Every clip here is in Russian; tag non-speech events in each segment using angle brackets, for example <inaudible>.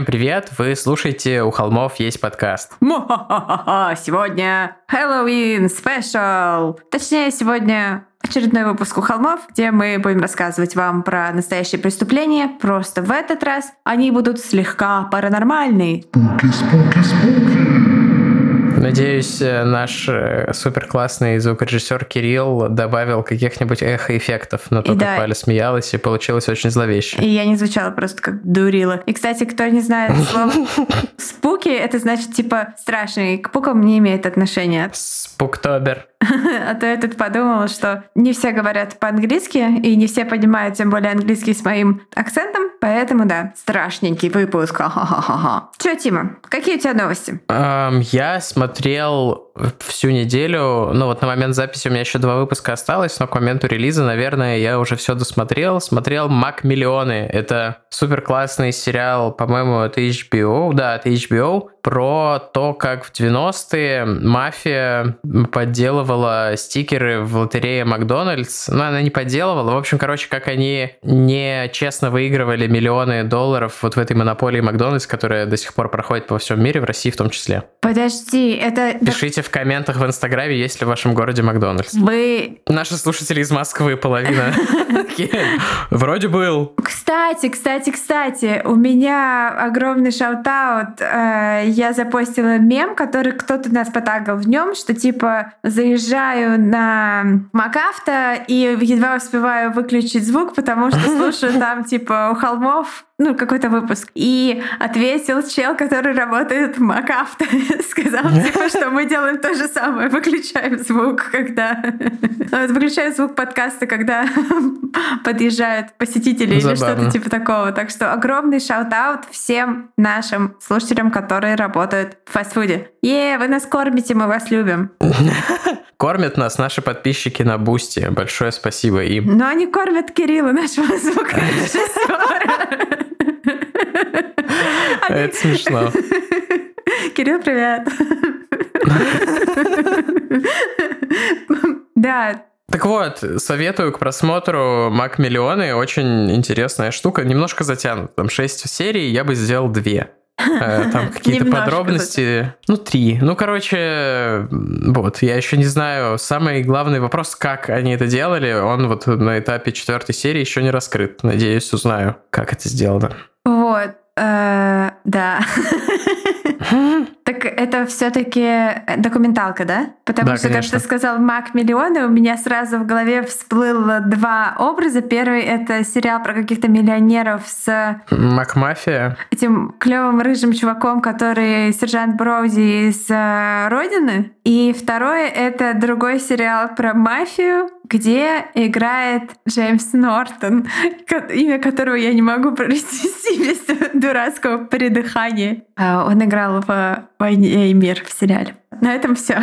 Всем привет! Вы слушаете «У холмов есть подкаст». Сегодня Хэллоуин спешл! Точнее, сегодня очередной выпуск «У холмов», где мы будем рассказывать вам про настоящие преступления. Просто в этот раз они будут слегка паранормальные. Спуки, спуки, спуки. Надеюсь, э, наш э, супер классный звукорежиссер Кирилл добавил каких-нибудь эхо-эффектов на то, и как да. Валя смеялась, и получилось очень зловеще. И я не звучала просто как дурила. И, кстати, кто не знает <laughs> слово «спуки», это значит, типа, страшный. К пукам не имеет отношения. Спуктобер. <laughs> А то я тут подумала, что не все говорят по-английски, и не все понимают, тем более английский с моим акцентом, поэтому да, страшненький выпуск. Ха-ха-ха-ха. Че, Тима, какие у тебя новости? Я смотрел всю неделю, ну вот на момент записи у меня еще два выпуска осталось, но к моменту релиза, наверное, я уже все досмотрел. Смотрел Мак Миллионы. Это супер классный сериал, по-моему, это HBO, да, это HBO, про то, как в 90-е мафия подделывала стикеры в лотерее Макдональдс. Ну, она не подделывала. В общем, короче, как они нечестно выигрывали миллионы долларов вот в этой монополии Макдональдс, которая до сих пор проходит по всему миру, в России в том числе. Подожди, это... Пишите в комментах в Инстаграме, есть ли в вашем городе Макдональдс. Вы... Наши слушатели из Москвы половина. <laughs> Вроде был. Кстати, кстати, кстати, у меня огромный shout-out э, я запостила мем, который кто-то нас потагал в нем, что типа заезжаю на МакАвто и едва успеваю выключить звук, потому что <laughs> слушаю там типа у холмов ну, какой-то выпуск. И ответил чел, который работает в МакАвто. <laughs> Сказал, типа, что мы делаем то же самое. Выключаем звук, когда... <laughs> Выключаем звук подкаста, когда <laughs> подъезжают посетители или что-то типа такого. Так что огромный shout-out всем нашим слушателям, которые работают в фастфуде. Yeah, вы нас кормите, мы вас любим. Кормят нас наши подписчики на Бусти. Большое спасибо им. Но они кормят Кирилла, нашего звукорежиссера. <laughs> Это смешно. Кирилл, привет. Да, так вот, советую к просмотру Мак Миллионы. Очень интересная штука. Немножко затянут. Там 6 серий, я бы сделал 2. Э, там <laughs> какие-то подробности. Ну, три. Ну, короче, вот, я еще не знаю. Самый главный вопрос, как они это делали, он вот на этапе четвертой серии еще не раскрыт. Надеюсь, узнаю, как это сделано. Вот, э, да. <laughs> <laughs> Так это все-таки документалка, да? Потому да, что, конечно. как ты сказал, Мак миллионы, у меня сразу в голове всплыло два образа. Первый это сериал про каких-то миллионеров с Мак Мафия. Этим клевым рыжим чуваком, который сержант Броуди из э, Родины. И второе это другой сериал про мафию, где играет Джеймс Нортон, <laughs> имя которого я не могу произнести без <laughs> дурацкого придыхания. А, он играл в «Войне и мир» в сериале. На этом все. <laughs>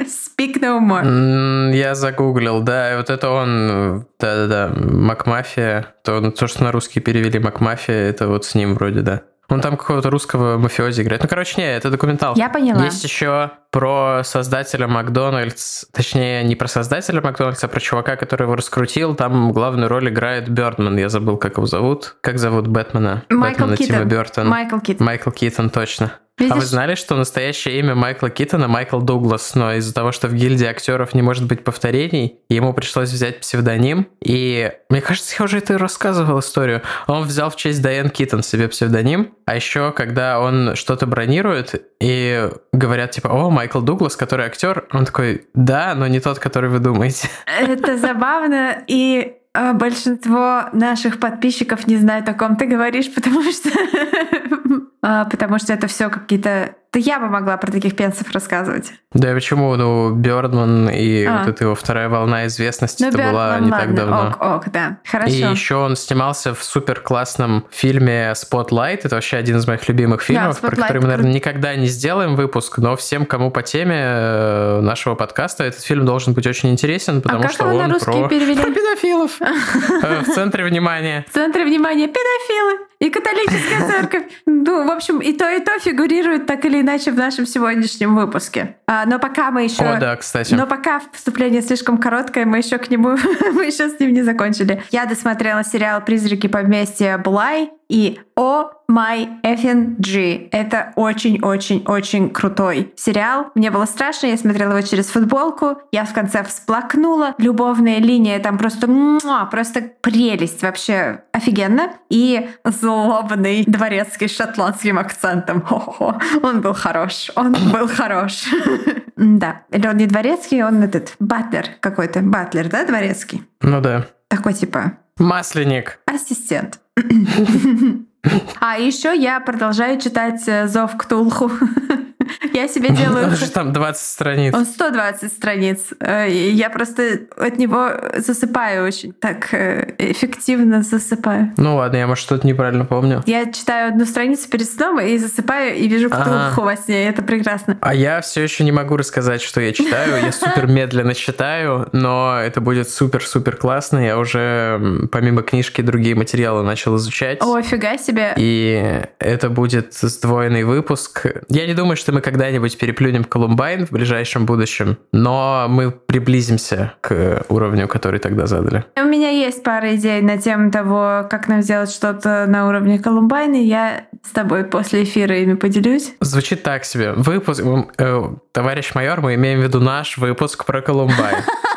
Speak no more. Я загуглил, да, вот это он, да-да-да, Макмафия, то, то, что на русский перевели Макмафия, это вот с ним вроде, да. Он там какого-то русского мафиози играет. Ну, короче, не, это документалка. Я поняла. Есть еще про создателя Макдональдс, точнее, не про создателя Макдональдса, а про чувака, который его раскрутил. Там главную роль играет Бёрдман. Я забыл, как его зовут. Как зовут Бэтмена? Майкл Бэтмена Китон. Тима Бёртона. Майкл Китон. Майкл Китон, точно. Видишь? А вы знали, что настоящее имя Майкла Китона Майкл Дуглас, но из-за того, что в гильдии актеров не может быть повторений, ему пришлось взять псевдоним. И мне кажется, я уже это рассказывал историю. Он взял в честь Дайан Китон себе псевдоним, а еще когда он что-то бронирует и говорят типа, о, Майкл Дуглас, который актер, он такой, да, но не тот, который вы думаете. Это забавно, и а, большинство наших подписчиков не знают, о ком ты говоришь, потому что <laughs> потому что это все какие-то да я бы могла про таких пенсов рассказывать. Да почему? Ну, Бёрдман и а. вот эта его вторая волна известности ну, это Бёрдман, была не ладно, так давно. Ок, ок, да. Хорошо. И еще он снимался в супер классном фильме Spotlight. Это вообще один из моих любимых фильмов, да, про который мы, наверное, никогда не сделаем выпуск, но всем, кому по теме э, нашего подкаста, этот фильм должен быть очень интересен, потому а что он про... перевели? про педофилов. Э, в центре внимания. В центре внимания педофилы и католическая церковь. Ну, в общем, и то, и то фигурирует так или иначе в нашем сегодняшнем выпуске. А, но пока мы еще... О, да, кстати. Но пока вступление слишком короткое, мы еще к нему... <laughs> мы еще с ним не закончили. Я досмотрела сериал «Призраки поместья Блай», и о My FNG. Это очень-очень-очень крутой сериал. Мне было страшно, я смотрела его через футболку, я в конце всплакнула. Любовная линия там просто, муа, просто прелесть, вообще офигенно. И злобный дворецкий с шотландским акцентом. Хо-хо-хо. Он был хорош, он был хорош. <laughs> Да, или он не дворецкий, он этот батлер какой-то, батлер, да, дворецкий? Ну да. Такой типа Масленник. Ассистент. <laughs> А еще я продолжаю читать э, «Зов Ктулху». <laughs> <laughs> Я себе делаю... Он же там 20 страниц. Он 120 страниц. Э, я просто от него засыпаю очень так э, эффективно засыпаю. Ну ладно, я, может, что-то неправильно помню. Я читаю одну страницу перед сном и засыпаю, и вижу Ктулху во сне. Это прекрасно. А я все еще не могу рассказать, что я читаю. Я супер медленно читаю, но это будет супер-супер классно. Я уже помимо книжки другие материалы начал изучать. О, фига себе. И это будет сдвоенный выпуск. Я не думаю, что мы когда-нибудь переплюнем Колумбайн в ближайшем будущем, но мы приблизимся к уровню, который тогда задали. У меня есть пара идей на тему того, как нам сделать что-то на уровне Колумбайна. Я с тобой после эфира ими поделюсь. Звучит так себе. Выпуск, э, товарищ майор, мы имеем в виду наш выпуск про Колумбайн. <laughs>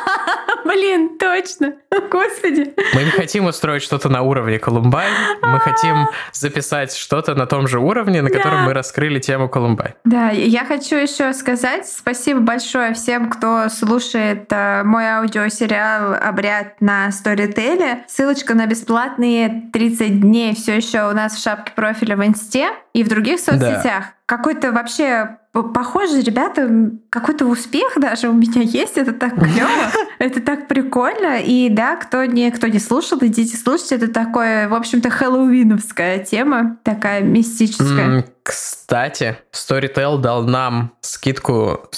Блин, точно. Господи. Мы не хотим устроить что-то на уровне Колумбайн. Мы хотим записать что-то на том же уровне, на котором мы раскрыли тему Колумбайн. Да, я хочу еще сказать спасибо большое всем, кто слушает э, мой аудиосериал «Обряд» на Storytel. Ссылочка на бесплатные 30 дней все еще у нас в шапке профиля в Инсте и в других соцсетях. Да. Какой-то вообще похоже, ребята, какой-то успех даже у меня <laughs> есть. Это так клево, <laughs> это так прикольно. И да, кто не, кто не слушал, идите слушайте. Это такое, в общем-то, хэллоуиновская тема, такая мистическая. Кстати, Storytel дал нам скидку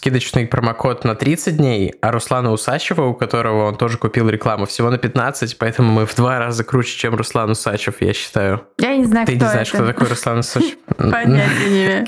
скидочный промокод на 30 дней, а Руслана Усачева, у которого он тоже купил рекламу, всего на 15, поэтому мы в два раза круче, чем Руслан Усачев, я считаю. Я не знаю, Ты кто не знаешь, это. кто такой Руслан Усачев? <laughs> Понятия не имею.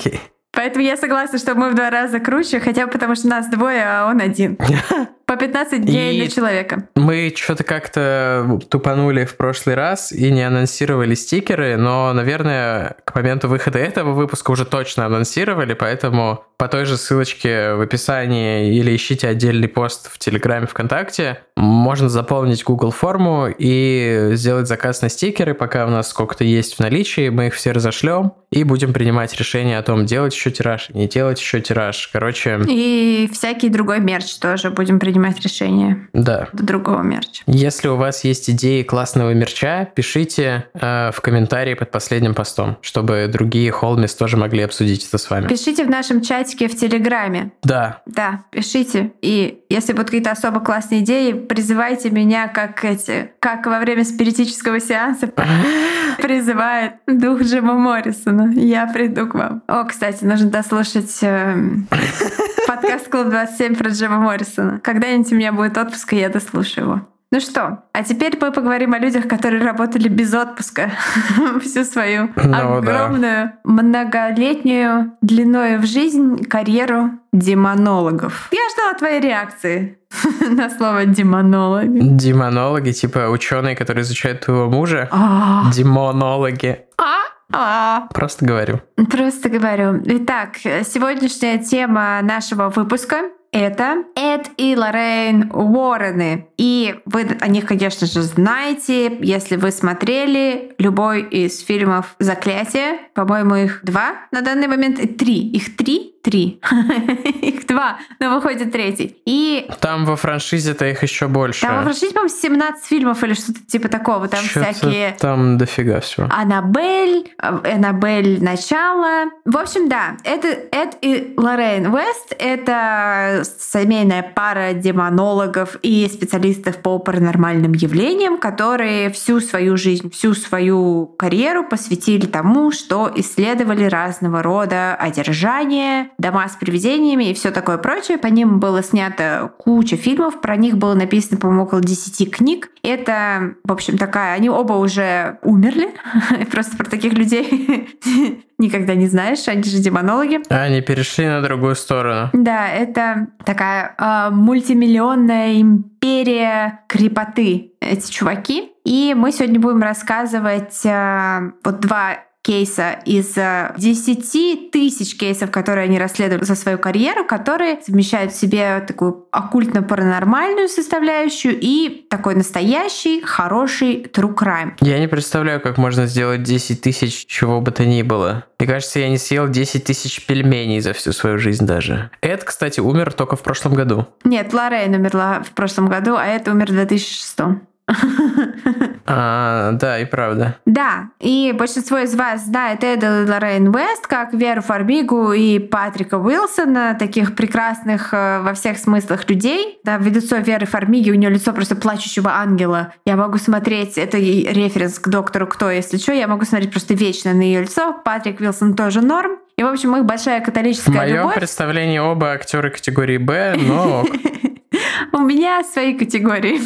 Поэтому я согласна, что мы в два раза круче, хотя бы потому, что нас двое, а он один. <laughs> По 15 дней и для человека. Мы что-то как-то тупанули в прошлый раз и не анонсировали стикеры, но, наверное, к моменту выхода этого выпуска уже точно анонсировали, поэтому по той же ссылочке в описании или ищите отдельный пост в Телеграме, ВКонтакте. Можно заполнить Google форму и сделать заказ на стикеры, пока у нас сколько-то есть в наличии. Мы их все разошлем и будем принимать решение о том, делать еще тираж, не делать еще тираж. Короче... И всякий другой мерч тоже будем принимать решение. Да. До другого мерча. Если у вас есть идеи классного мерча, пишите э, в комментарии под последним постом, чтобы другие холмис тоже могли обсудить это с вами. Пишите в нашем чатике в Телеграме. Да. Да, пишите. И если будут какие-то особо классные идеи, призывайте меня, как эти, как во время спиритического сеанса <laughs> призывает дух Джима Моррисона. Я приду к вам. О, кстати, нужно дослушать э, <laughs> подкаст Клуб 27 про Джима Моррисона. Когда-нибудь у меня будет отпуск, и я дослушаю его. Ну что, а теперь мы поговорим о людях, которые работали без отпуска <laughs> всю свою ну, огромную, да. многолетнюю длиною в жизнь карьеру демонологов. Я ждала твоей реакции <laughs> на слово демонологи. Демонологи, типа ученые, которые изучают твоего мужа. А. Демонологи. А? А. Просто говорю. Просто говорю. Итак, сегодняшняя тема нашего выпуска это Эд и Лоррейн Уоррены. И вы о них, конечно же, знаете, если вы смотрели любой из фильмов «Заклятие». По-моему, их два на данный момент. Три. Их три? Три. <laughs> их два, но выходит третий. И... Там во франшизе-то их еще больше. Там во франшизе, по-моему, 17 фильмов или что-то типа такого. Там всякие... Там дофига всего. Аннабель, Аннабель начало. В общем, да, это Эд и Лоррейн Уэст. Это семейная пара демонологов и специалистов по паранормальным явлениям, которые всю свою жизнь, всю свою карьеру посвятили тому, что исследовали разного рода одержания, дома с привидениями и все такое прочее. По ним было снято куча фильмов, про них было написано, по-моему, около 10 книг. Это, в общем, такая... Они оба уже умерли. <laughs> Просто про таких людей Никогда не знаешь, они же демонологи. Они перешли на другую сторону. Да, это такая э, мультимиллионная империя крепоты, эти чуваки. И мы сегодня будем рассказывать э, вот два кейса из 10 тысяч кейсов, которые они расследовали за свою карьеру, которые совмещают в себе такую оккультно-паранормальную составляющую и такой настоящий, хороший true crime. Я не представляю, как можно сделать 10 тысяч чего бы то ни было. Мне кажется, я не съел 10 тысяч пельменей за всю свою жизнь даже. Эд, кстати, умер только в прошлом году. Нет, Лоррейн умерла в прошлом году, а это умер в 2006. <laughs> А, да, и правда. Да, и большинство из вас знает Эда Лоррейн Вест как Веру Фарбигу и Патрика Уилсона, таких прекрасных э, во всех смыслах людей. Да, в лицо Веры Фармиги у нее лицо просто плачущего ангела. Я могу смотреть, это референс к доктору Кто, если что, я могу смотреть просто вечно на ее лицо. Патрик Уилсон тоже норм. И, в общем, их большая католическая В моем любовь. представлении оба актеры категории Б, но <laughs> У меня свои категории.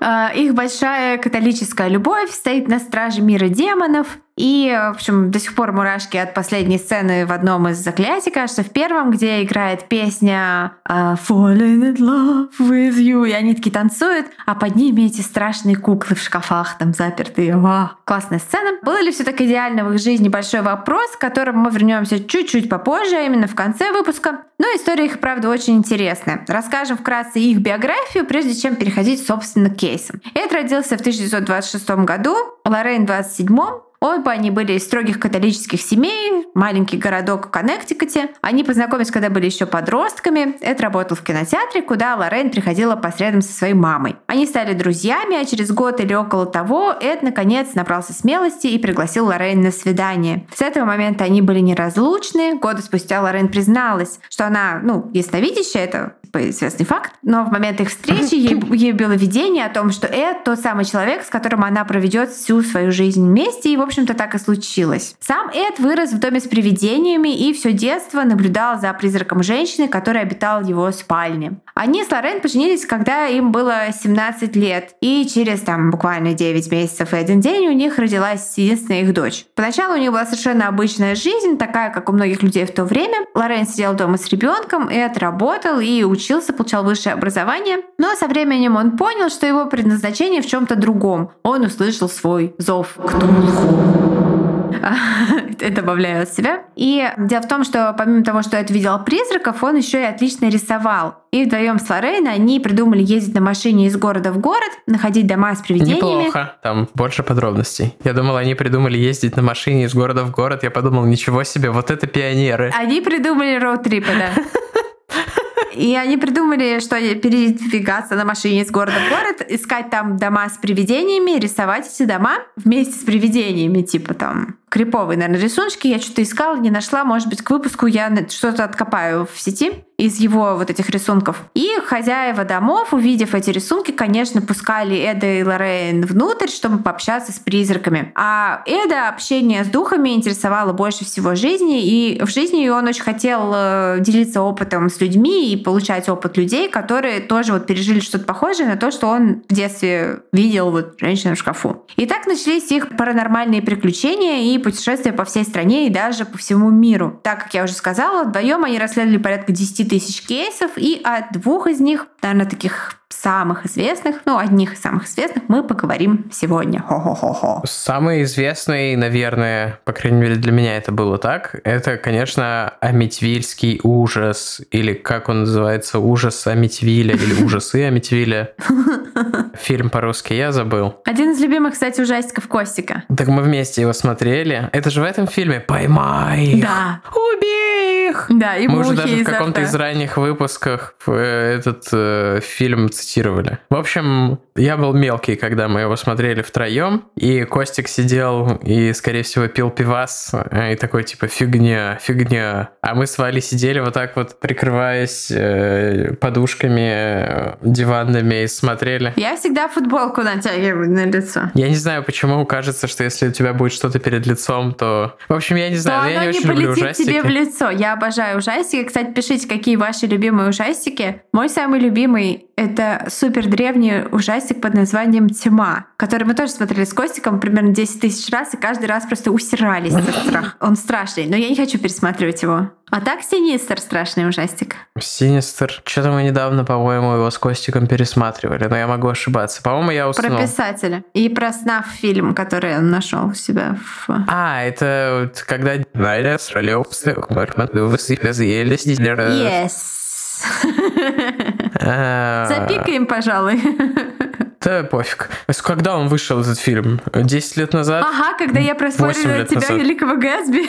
А, <laughs> их большая католическая любовь стоит на страже мира демонов. И, в общем, до сих пор мурашки от последней сцены в одном из заклятий, кажется, в первом, где играет песня uh, Falling in love with you, и они такие танцуют, а под ними эти страшные куклы в шкафах там запертые. Вау, классная сцена. Было ли все так идеально в их жизни? Большой вопрос, к которому мы вернемся чуть-чуть попозже, а именно в конце выпуска. Но история их, правда, очень интересная. Расскажем вкратце их биографию, прежде чем переходить, собственно, к кейсам. Эд родился в 1926 году, Лоррейн в 27 Оба они были из строгих католических семей, маленький городок в Коннектикуте. Они познакомились, когда были еще подростками. Эд работал в кинотеатре, куда Лорен приходила посредом со своей мамой. Они стали друзьями, а через год или около того Эд наконец набрался смелости и пригласил Лорен на свидание. С этого момента они были неразлучны. Годы спустя Лорен призналась, что она, ну, ясновидящая, это известный факт, но в момент их встречи ей, <laughs> ей было видение о том, что Эд тот самый человек, с которым она проведет всю свою жизнь вместе, и, в общем-то, так и случилось. Сам Эд вырос в доме с привидениями и все детство наблюдал за призраком женщины, которая обитала в его спальне. Они с Лорен поженились, когда им было 17 лет, и через там буквально 9 месяцев и один день у них родилась единственная их дочь. Поначалу у них была совершенно обычная жизнь, такая, как у многих людей в то время. Лорен сидел дома с ребенком, Эд работал и учился, получал высшее образование, но со временем он понял, что его предназначение в чем-то другом. Он услышал свой зов к Тулху. <laughs> добавляю от себя. И дело в том, что помимо того, что Эд видел призраков, он еще и отлично рисовал. И вдвоем с Лоррейн они придумали ездить на машине из города в город, находить дома с привидениями. Неплохо, там больше подробностей. Я думал, они придумали ездить на машине из города в город. Я подумал, ничего себе, вот это пионеры. Они придумали роуд-трипы, да. <laughs> И они придумали, что передвигаться на машине из города в город, искать там дома с привидениями, рисовать эти дома вместе с привидениями, типа там криповые, наверное, рисунки. Я что-то искала, не нашла. Может быть, к выпуску я что-то откопаю в сети из его вот этих рисунков. И хозяева домов, увидев эти рисунки, конечно, пускали Эда и Лоррейн внутрь, чтобы пообщаться с призраками. А Эда общение с духами интересовало больше всего жизни, и в жизни он очень хотел э, делиться опытом с людьми и получать опыт людей, которые тоже вот пережили что-то похожее на то, что он в детстве видел вот женщину в шкафу. И так начались их паранормальные приключения и путешествия по всей стране и даже по всему миру. Так как я уже сказала, вдвоем они расследовали порядка 10 тысяч кейсов, и от двух из них, наверное, таких самых известных, ну, одних из самых известных мы поговорим сегодня. Хо-хо-хо-хо. Самый известный, наверное, по крайней мере для меня это было так, это, конечно, Аметвильский ужас, или как он называется, ужас Аметвиля, или ужасы Аметвиля. <laughs> Фильм по-русски я забыл. Один из любимых, кстати, ужастиков Костика. Так мы вместе его смотрели. Это же в этом фильме «Поймай их! Да. Убей их!» Да, и Мы уже даже в каком-то из ранних выпусков э, этот э, фильм цитировали. В общем, я был мелкий, когда мы его смотрели втроем, и Костик сидел и, скорее всего, пил пивас, э, и такой, типа, фигня, фигня. А мы с Валей сидели вот так вот, прикрываясь э, подушками э, диванными и смотрели. Я всегда футболку натягиваю на лицо. Я не знаю, почему кажется, что если у тебя будет что-то перед лицом, то... В общем, я не То знаю, я оно не не очень люблю ужастики. тебе в лицо. Я обожаю ужастики. Кстати, пишите, какие ваши любимые ужастики. Мой самый любимый — Это супер древний ужастик под названием «Тьма», который мы тоже смотрели с Костиком примерно 10 тысяч раз, и каждый раз просто усирались от страха. <laughs> Он страшный, но я не хочу пересматривать его. А так Синистер страшный ужастик. Синистер. Что-то мы недавно, по-моему, его с Костиком пересматривали, но я могу ошибаться. По-моему, я уснул. Про писателя. И про СНАФ фильм, который он нашел у себя в... А, это вот когда... Yes. <laughs> А, Запикаем, пожалуй. <laughs> Да пофиг. Когда он вышел, этот фильм? 10 лет назад? Ага, когда я проспорила тебя, назад. Великого Гэтсби.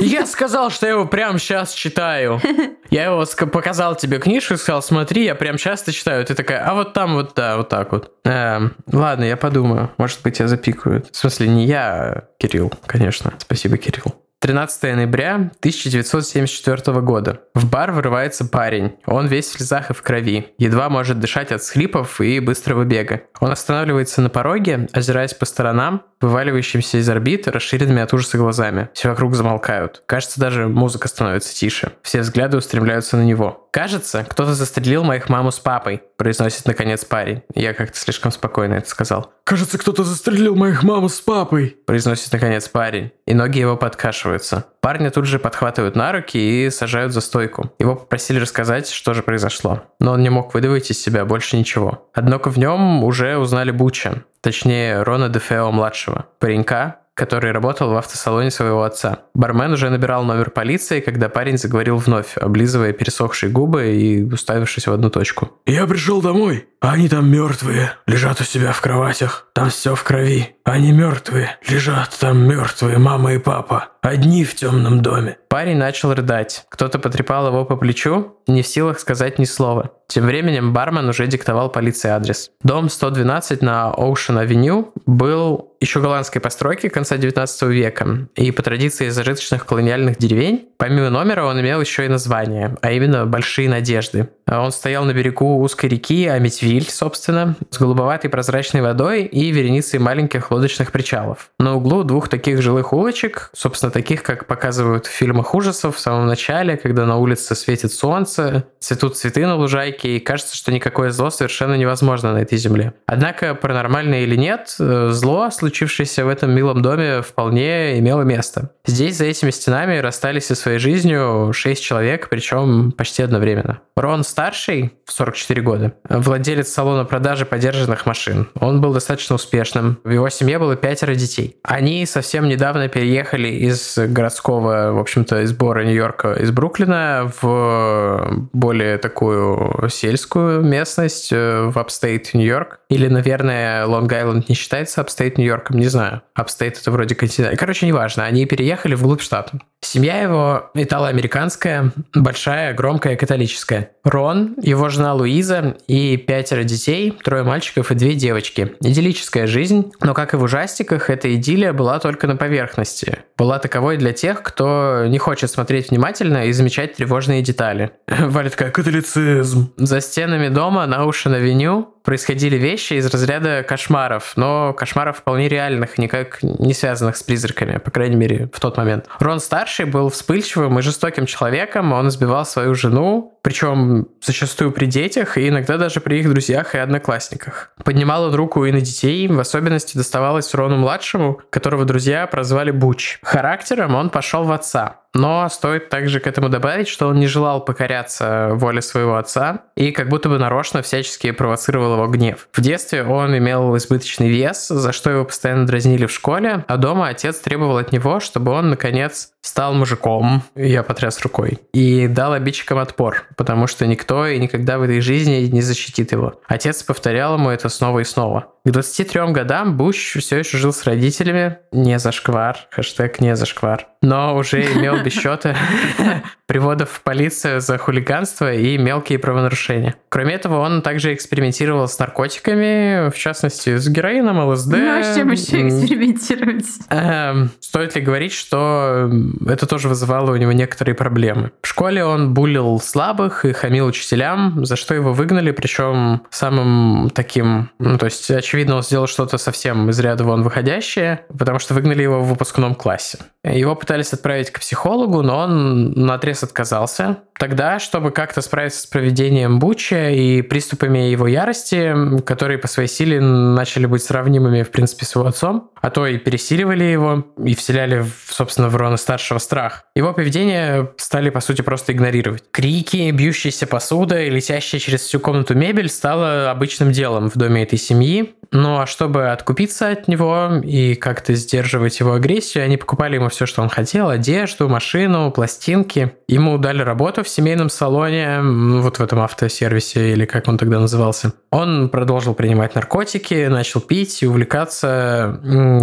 <laughs> Я сказал, что я его прямо сейчас читаю. <laughs> Я его показал тебе книжку и сказал, смотри, я прям часто читаю. Ты такая, а вот там вот, да, вот так вот. Эм, ладно, я подумаю. Может быть, я запикают. В смысле, не я, а Кирилл, конечно. Спасибо, Кирилл. 13 ноября 1974 года. В бар вырывается парень. Он весь в слезах и в крови. Едва может дышать от схлипов и быстрого бега. Он останавливается на пороге, озираясь по сторонам, вываливающимся из орбит, расширенными от ужаса глазами. Все вокруг замолкают. Кажется, даже музыка становится тише. Все взгляды устремляются на него. «Кажется, кто-то застрелил моих маму с папой», произносит наконец парень. Я как-то слишком спокойно это сказал. «Кажется, кто-то застрелил моих маму с папой», произносит наконец парень. И ноги его подкашиваются. Парня тут же подхватывают на руки и сажают за стойку. Его попросили рассказать, что же произошло. Но он не мог выдавить из себя больше ничего. Однако в нем уже узнали Буча, точнее Рона Дефео-младшего, паренька, который работал в автосалоне своего отца. Бармен уже набирал номер полиции, когда парень заговорил вновь, облизывая пересохшие губы и уставившись в одну точку. «Я пришел домой, они там мертвые, лежат у себя в кроватях. Там все в крови. Они мертвые, лежат там мертвые мама и папа. Одни в темном доме». Парень начал рыдать. Кто-то потрепал его по плечу, не в силах сказать ни слова. Тем временем бармен уже диктовал полиции адрес. Дом 112 на Оушен-авеню был еще голландской постройки конца 19 века. И по традиции зажиточных колониальных деревень, помимо номера он имел еще и название, а именно «Большие надежды». Он стоял на берегу узкой реки Аметвиль, собственно, с голубоватой прозрачной водой и вереницей маленьких лодочных причалов. На углу двух таких жилых улочек, собственно, таких, как показывают в фильмах ужасов в самом начале, когда на улице светит солнце, цветут цветы на лужайке, и кажется, что никакое зло совершенно невозможно на этой земле. Однако, паранормально или нет, э, зло, случившееся в этом милом доме, вполне имело место. Здесь, за этими стенами, расстались со своей жизнью шесть человек, причем почти одновременно. Рон старший, в 44 года, владелец салона продажи подержанных машин. Он был достаточно успешным. В его семье было пятеро детей. Они совсем недавно переехали из городского, в общем-то, из borough Нью-Йорка, из Бруклина в более такую сельскую местность, э, в upstate Нью-Йорк. Или, наверное, Лонг-Айленд не считается upstate Нью-Йорком, не знаю. Upstate это вроде континент. Короче, неважно. Они переехали вглубь штата. Семья его итало-американская, большая, громкая, католическая. Рон, его жена Луиза и пятеро детей, трое мальчиков и две девочки. Идиллическая жизнь, но как и в ужастиках, эта идиллия была только на поверхности. Была таковой для тех, кто не хочет смотреть внимательно и замечать тревожные детали. <laughs> Валя такая, католицизм. За стенами дома на Оушен-авеню происходили вещи из разряда кошмаров, но кошмаров вполне реальных, никак не связанных с призраками, по крайней мере, в тот момент. Рон старший был вспыльчивым и жестоким человеком, он избивал свою жену, причем зачастую при детях и иногда даже при их друзьях и одноклассниках. Поднимал он руку и на детей, в особенности доставалось Рону-младшему, которого друзья прозвали Буч. Характером он пошел в отца, но стоит также к этому добавить, что он не желал покоряться воле своего отца и как будто бы нарочно всячески провоцировал его гнев. В детстве он имел избыточный вес, за что его постоянно дразнили в школе, а дома отец требовал от него, чтобы он, наконец, стал мужиком, я потряс рукой, и дал обидчикам отпор, потому что никто и никогда в этой жизни не защитит его. Отец повторял ему это снова и снова. К 23 годам Буш все еще жил с родителями, не зашквар, хэштег не зашквар, но уже имел <laughs> без счета <laughs> приводов в полицию за хулиганство и мелкие правонарушения. Кроме этого, он также экспериментировал с наркотиками, в частности, с героином, ЛСД. Ну, а с чем еще экспериментировать? Эм, стоит ли говорить, что это тоже вызывало у него некоторые проблемы. В школе он булил слабых и хамил учителям, за что его выгнали, причем самым таким, ну, то есть, очевидно, он сделал что-то совсем из ряда вон выходящее, потому что выгнали его в выпускном классе. Его пытались отправить к психологу, но он на отрез отказался. Тогда, чтобы как-то справиться с проведением Буча и приступами его ярости, которые по своей силе начали быть сравнимыми, в принципе, с его отцом, а то и пересиливали его и вселяли, собственно, в Рона-старшего страх. Его поведение стали, по сути, просто игнорировать. Крики, бьющаяся посуда и летящая через всю комнату мебель стало обычным делом в доме этой семьи. Ну а чтобы откупиться от него и как-то сдерживать его агрессию, они покупали ему все, что он хотел. Одежду, машину, пластинки. Ему дали работу в семейном салоне, вот в этом автосервисе, или как он тогда назывался. Он продолжил принимать наркотики, начал пить и увлекаться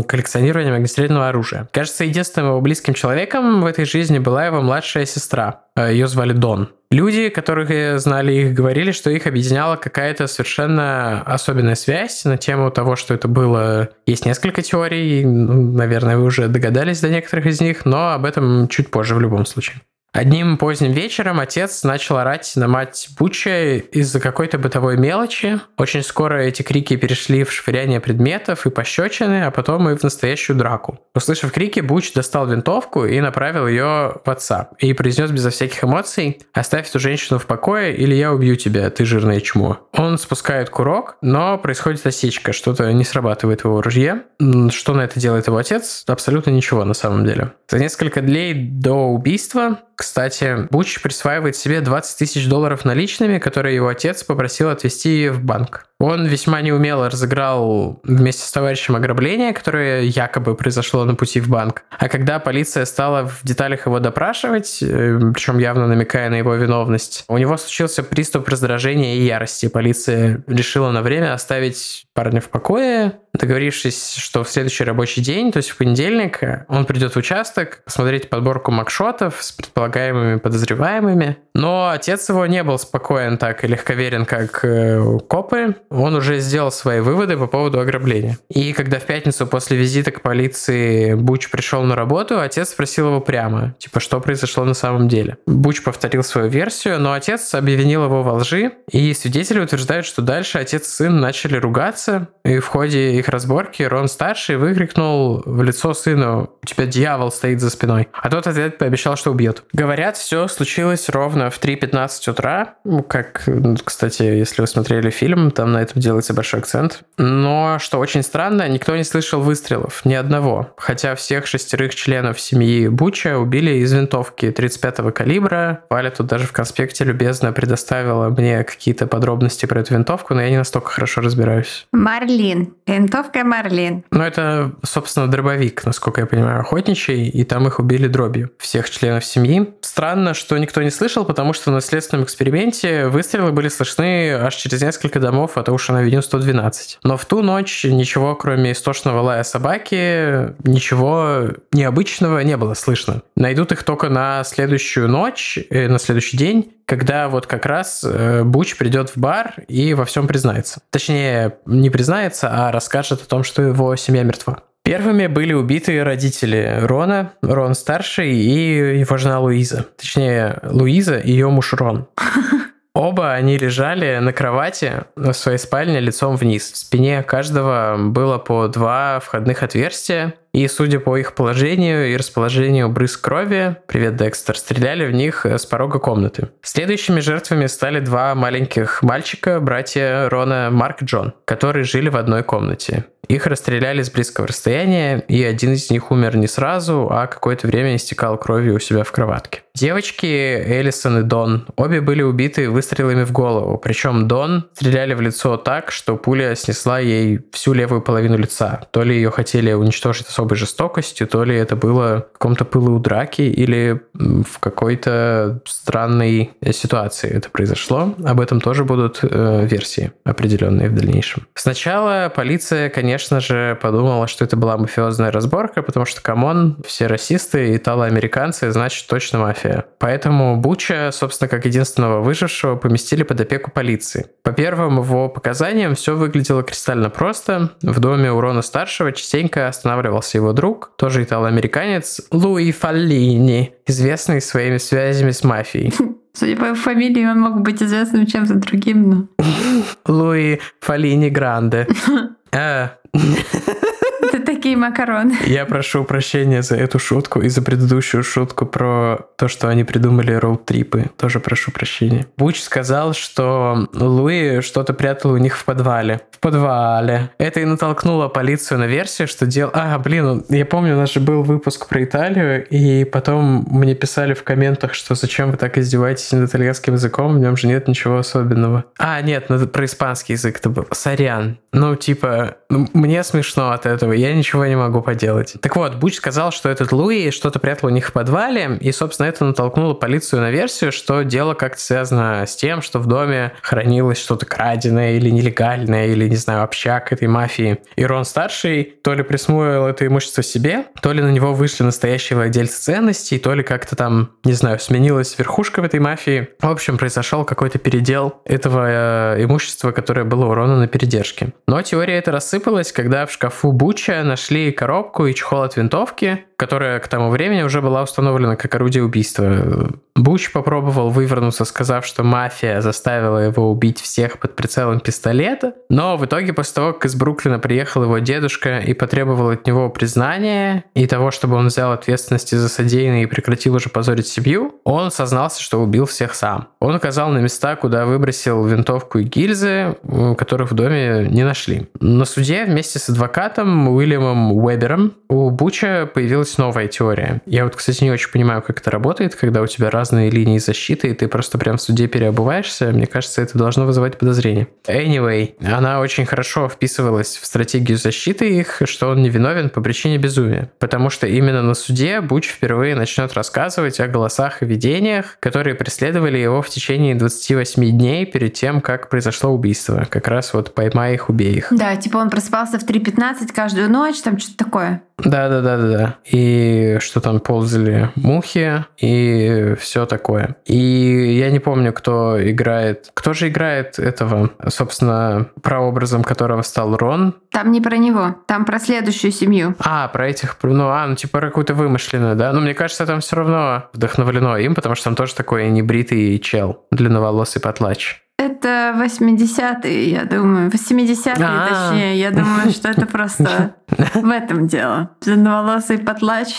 коллекционированием огнестрельного оружия. Кажется, единственным его близким человеком в этой жизни была его младшая сестра. Э, Ее звали Дон. Люди, которых знали их, говорили, что их объединяла какая-то совершенно особенная связь на тему того, что это было... Есть несколько теорий, наверное, вы уже догадались до некоторых из них, но об этом чуть позже в любом случае. Одним поздним вечером отец начал орать на мать Буча из-за какой-то бытовой мелочи. Очень скоро эти крики перешли в швыряние предметов и пощечины, а потом и в настоящую драку. Услышав крики, Буч достал винтовку и направил ее в отца. И произнес безо всяких эмоций «Оставь эту женщину в покое, или я убью тебя, ты жирное чмо». Он спускает курок, но происходит осечка, что-то не срабатывает его ружье. Что на это делает его отец? Абсолютно ничего на самом деле. За несколько дней до убийства кстати, Буч присваивает себе 20 тысяч долларов наличными, которые его отец попросил отвезти в банк. Он весьма неумело разыграл вместе с товарищем ограбление, которое якобы произошло на пути в банк. А когда полиция стала в деталях его допрашивать, э, причем явно намекая на его виновность, у него случился приступ раздражения и ярости. Полиция решила на время оставить парня в покое, договорившись, что в следующий рабочий день, то есть в понедельник, он придет в участок посмотреть подборку макшотов с предполагаемыми подозреваемыми. Но отец его не был спокоен так и легковерен, как э, копы. Он уже сделал свои выводы по поводу ограбления. И когда в пятницу после визита к полиции Буч пришел на работу, отец спросил его прямо, типа, что произошло на самом деле. Буч повторил свою версию, но отец обвинил его во лжи, и свидетели утверждают, что дальше отец и сын начали ругаться, и в ходе их разборки Рон старший выкрикнул в лицо сыну «У тебя дьявол стоит за спиной», а тот ответ пообещал, что убьет. Говорят, все случилось ровно в 3.15 утра, ну, как, кстати, если вы смотрели фильм, там на этом делается большой акцент. Но, что очень странно, никто не слышал выстрелов, ни одного. Хотя всех шестерых членов семьи Буча убили из винтовки 35-го калибра. Валя тут даже в конспекте любезно предоставила мне какие-то подробности про эту винтовку, но я не настолько хорошо разбираюсь. Марлин. Винтовка Марлин. Ну, это, собственно, дробовик, насколько я понимаю, охотничий, и там их убили дробью. Всех членов семьи. Странно, что никто не слышал, потому что на следственном эксперименте выстрелы были слышны аж через несколько домов от Ocean Avenue 112. Но в ту ночь ничего, кроме истошного лая собаки, ничего необычного не было слышно. Найдут их только на следующую ночь, э, на следующий день, когда вот как раз э, Буч придет в бар и во всем признается. Точнее, не признается, а расскажет о том, что его семья мертва. Первыми были убиты родители Рона, Рон старший и его жена Луиза. Точнее, Луиза и ее муж Рон. <laughs> Оба они лежали на кровати в своей спальне лицом вниз. В спине каждого было по два входных отверстия, и, судя по их положению и расположению брызг крови, привет, Декстер, стреляли в них с порога комнаты. Следующими жертвами стали два маленьких мальчика, братья Рона Марк и Джон, которые жили в одной комнате. Их расстреляли с близкого расстояния, и один из них умер не сразу, а какое-то время истекал кровью у себя в кроватке. Девочки Элисон и Дон обе были убиты выстрелами в голову, причем Дон стреляли в лицо так, что пуля снесла ей всю левую половину лица. То ли ее хотели уничтожить особой жестокостью, то ли это было в каком-то пылу драки или в какой-то странной ситуации это произошло. Об этом тоже будут э, версии определенные в дальнейшем. Сначала полиция, конечно, же, подумала, что это была мафиозная разборка, потому что, come on, все расисты, итало-американцы, значит, точно мафия. Поэтому Буча, собственно, как единственного выжившего, поместили под опеку полиции. По первым его показаниям все выглядело кристально просто. В доме у Рона-старшего частенько останавливался его друг, тоже итало-американец, Луи Фаллини, известный своими связями с мафией. <laughs> Судя по фамилии, он мог быть известным чем-то другим, но... Луи Фалини Гранде. <laughs> <laughs> Вот такие макароны. Я прошу прощения за эту шутку и за предыдущую шутку про то, что они придумали роуд-трипы. Тоже прошу прощения. Буч сказал, что Луи что-то прятал у них в подвале. В подвале. Это и натолкнуло полицию на версию, что дел... А, блин, я помню, у нас же был выпуск про Италию, и потом мне писали в комментах, что зачем вы так издеваетесь над итальянским языком, в нем же нет ничего особенного. А, нет, про испанский язык это был. Сорян. Ну, типа, мне смешно от этого, я ничего не могу поделать. Так вот, Буч сказал, что этот Луи что-то прятал у них в подвале, и, собственно, это натолкнуло полицию на версию, что дело как-то связано с тем, что в доме хранилось что-то краденое или нелегальное, или, не знаю, общак этой мафии. И Рон-старший то ли присвоил это имущество себе, то ли на него вышли настоящие владельцы ценностей, то ли как-то там, не знаю, сменилась верхушка в этой мафии. В общем, произошел какой-то передел этого э, имущества, которое было у Рона на передержке. Но теория эта рассыпалась, когда в шкафу Буча нашли коробку и чехол от винтовки, которая к тому времени уже была установлена как орудие убийства. Буч попробовал вывернуться, сказав, что мафия заставила его убить всех под прицелом пистолета, но в итоге после того, как из Бруклина приехал его дедушка и потребовал от него признания и того, чтобы он взял ответственность за содеянное и прекратил уже позорить семью, он сознался, что убил всех сам. Он указал на места, куда выбросил винтовку и гильзы, которых в доме не нашли. На суде вместе с адвокатом Уильямом Уэбером у Буча появилась новая теория. Я вот, кстати, не очень понимаю, как это работает, когда у тебя разные линии защиты, и ты просто прям в суде переобуваешься. Мне кажется, это должно вызывать подозрение. Anyway, она очень хорошо вписывалась в стратегию защиты их, что он невиновен по причине безумия. Потому что именно на суде Буч впервые начнет рассказывать о голосах и видениях, которые преследовали его в течение 28 дней перед тем, как произошло убийство. Как раз вот поймай их, убей их. Да, типа он просыпался в 3.15 каждую ночь, там что-то такое. Да, да, да, да, да. И что там ползали мухи и все такое. И я не помню, кто играет. Кто же играет этого, собственно, прообразом которого стал Рон? Там не про него, там про следующую семью. А, про этих, ну, а, ну, типа, какую-то вымышленную, да? Но мне кажется, там все равно вдохновлено им, потому что там тоже такой небритый чел, длинноволосый потлач. Это 80-е, я думаю. 80-е, А-а-а. точнее. Я думаю, что это просто в этом дело. Длинноволосый потлач.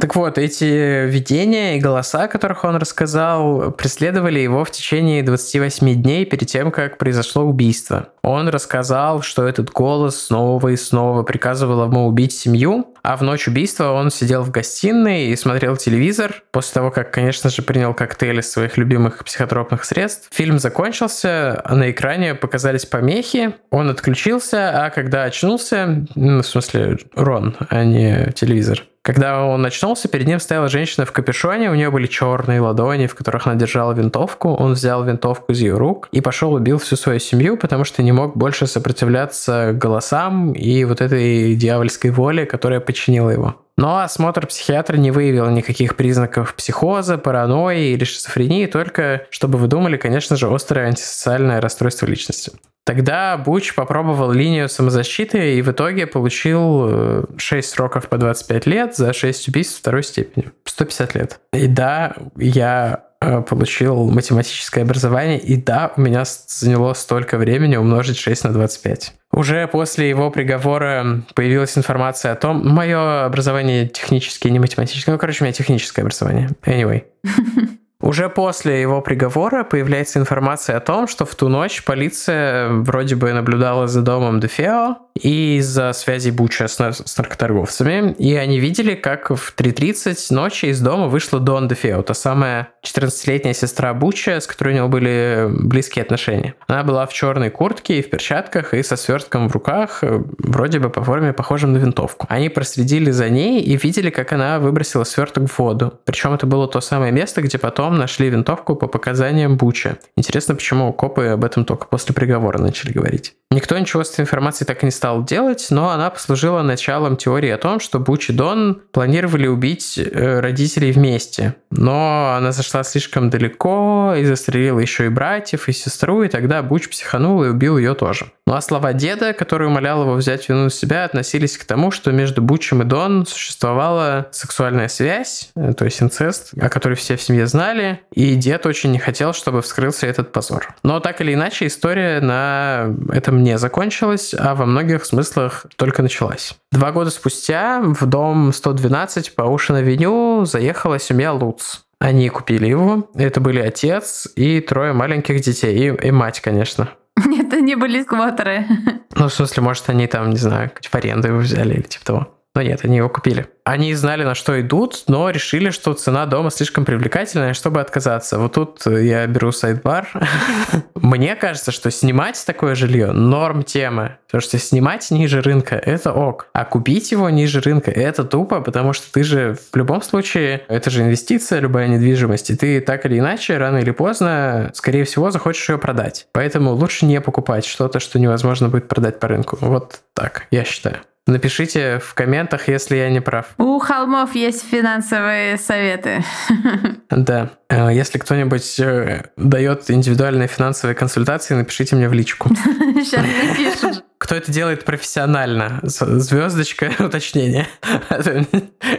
Так вот, эти видения и голоса, о которых он рассказал, преследовали его в течение 28 дней перед тем, как произошло убийство. Он рассказал, что этот голос снова и снова приказывал ему убить семью, а в ночь убийства он сидел в гостиной и смотрел телевизор. После того, как, конечно же, принял коктейль из своих любимых психотропных средств. Фильм закончился, на экране показались помехи, он отключился, а когда очнулся, в смысле Рон, а не телевизор, когда он очнулся, перед ним стояла женщина в капюшоне, у нее были черные ладони, в которых она держала винтовку. Он взял винтовку из ее рук и пошел убил всю свою семью, потому что не мог больше сопротивляться голосам и вот этой дьявольской воле, которая подчинила его. Но осмотр психиатра не выявил никаких признаков психоза, паранойи или шизофрении, только, чтобы вы думали, конечно же, острое антисоциальное расстройство личности. Тогда Буч попробовал линию самозащиты и в итоге получил 6 э, сроков по 25 лет за 6 убийств второй степени. 150 лет. И да, я э, получил математическое образование, и да, у меня заняло столько времени умножить 6 на 25. Уже после его приговора появилась информация о том, мое образование техническое, не математическое, ну, короче, у меня техническое образование. Anyway. <laughs> Уже после его приговора появляется информация о том, что в ту ночь полиция вроде бы наблюдала за домом Дефео и из-за связи Буча с, с наркоторговцами, и они видели, как в 3.30 ночи из дома вышла Дон Дефео, та самая 14-летняя сестра Буча, с которой у него были близкие отношения. Она была в черной куртке и в перчатках, и со свертком в руках, вроде бы по форме похожим на винтовку. Они проследили за ней и видели, как она выбросила сверток в воду. Причем это было то самое место, где потом нашли винтовку по показаниям Буча. Интересно, почему копы об этом только после приговора начали говорить. Никто ничего с этой информацией так и не стал делать, но она послужила началом теории о том, что Буч и Дон планировали убить э, родителей вместе. Но она зашла слишком далеко и застрелила еще и братьев, и сестру, и тогда Буч психанул и убил ее тоже. Ну а слова деда, который умолял его взять вину на себя, относились к тому, что между Бучем и Дон существовала сексуальная связь, э, то есть инцест, о которой все в семье знали, знали, и дед очень не хотел, чтобы вскрылся этот позор. Но так или иначе, история на этом не закончилась, а во многих смыслах только началась. Два года спустя в дом 112 по Ушин-авеню заехала семья Луц. Они купили его. Это были отец и трое маленьких детей. И, и мать, конечно. <laughs> Нет, они были сквотеры. Ну, в смысле, может, они там, не знаю, в аренду его взяли или типа того. Но нет, они его купили. Они знали, на что идут, но решили, что цена дома слишком привлекательная, чтобы отказаться. Вот тут я беру сайт-бар. <laughs> Мне кажется, что снимать такое жилье норм тема. Потому что снимать ниже рынка – это ок. А купить его ниже рынка – это тупо, потому что ты же в любом случае, это же инвестиция, любая недвижимость, и ты так или иначе, рано или поздно, скорее всего, захочешь ее продать. Поэтому лучше не покупать что-то, что невозможно будет продать по рынку. Вот так, я считаю. Напишите в комментах, если я не прав. У холмов есть финансовые советы. <laughs> Да. Э, если кто-нибудь э, дает индивидуальные финансовые консультации, напишите мне в личку. <laughs> Сейчас напишем. Кто это делает профессионально? Звездочка, <laughs> уточнение. <laughs>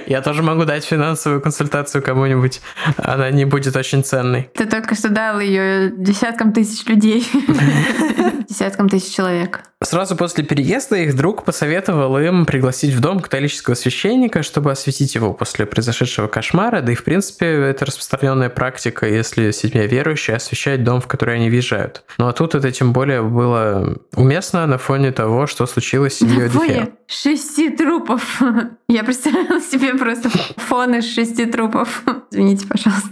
Я тоже могу дать финансовую консультацию кому-нибудь. Она не будет очень ценной. Ты только что дал ее десяткам тысяч людей. <laughs> Десяткам тысяч человек. Сразу после переезда их друг посоветовал им пригласить в дом католического священника, чтобы осветить его после произошедшего кошмара. Да и, в принципе, это распространенная практика, если семья верующая, освещать дом, в который они въезжают. Ну а тут это тем более было уместно на фоне того, что случилось с семьей На фоне шести трупов. <laughs> Я представляла себе просто фон из шести трупов. <laughs> Извините, пожалуйста.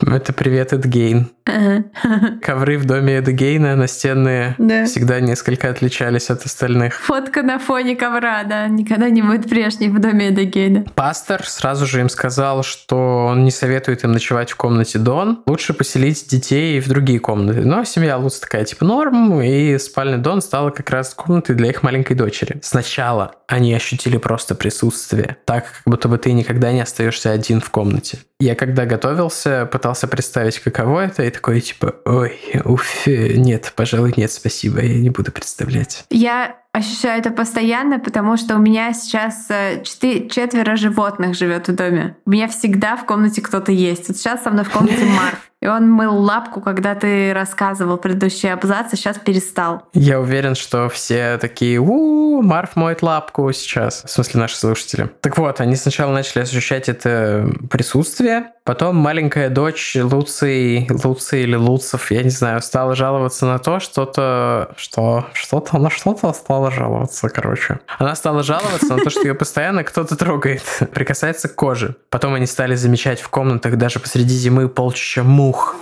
Это привет, Эдгейн. <laughs> Ковры в доме Эдгейна настенные Да. всегда несколько отличались от остальных. Фотка на фоне ковра, да, никогда не будет прежней в доме Эдегейна. Пастор сразу же им сказал, что он не советует им ночевать в комнате Дон. Лучше поселить детей в другие комнаты. Но семья Луц такая типа норм, и спальня Дон стала как раз комнатой для их маленькой дочери. Сначала они ощутили просто присутствие, так как будто бы ты никогда не остаешься один в комнате. Я когда готовился, пытался представить, каково это, и такой типа, ой, уф, нет, пожалуй, нет, спасибо, я не буду представлять. Я ощущаю это постоянно, потому что у меня сейчас э, четы- четверо животных живет в доме. У меня всегда в комнате кто-то есть. Вот сейчас со мной в комнате <laughs> Марф. И он мыл лапку, когда ты рассказывал предыдущий абзац, а сейчас перестал. Я уверен, что все такие, у Марф моет лапку сейчас. В смысле, наши слушатели. Так вот, они сначала начали ощущать это присутствие, потом маленькая дочь Луции, Луции или Луцев, я не знаю, стала жаловаться на то, что-то, что, что-то, на что-то стала жаловаться, короче. Она стала жаловаться на то, что ее постоянно кто-то трогает, <laughs> прикасается к коже. Потом они стали замечать в комнатах даже посреди зимы полчища мух.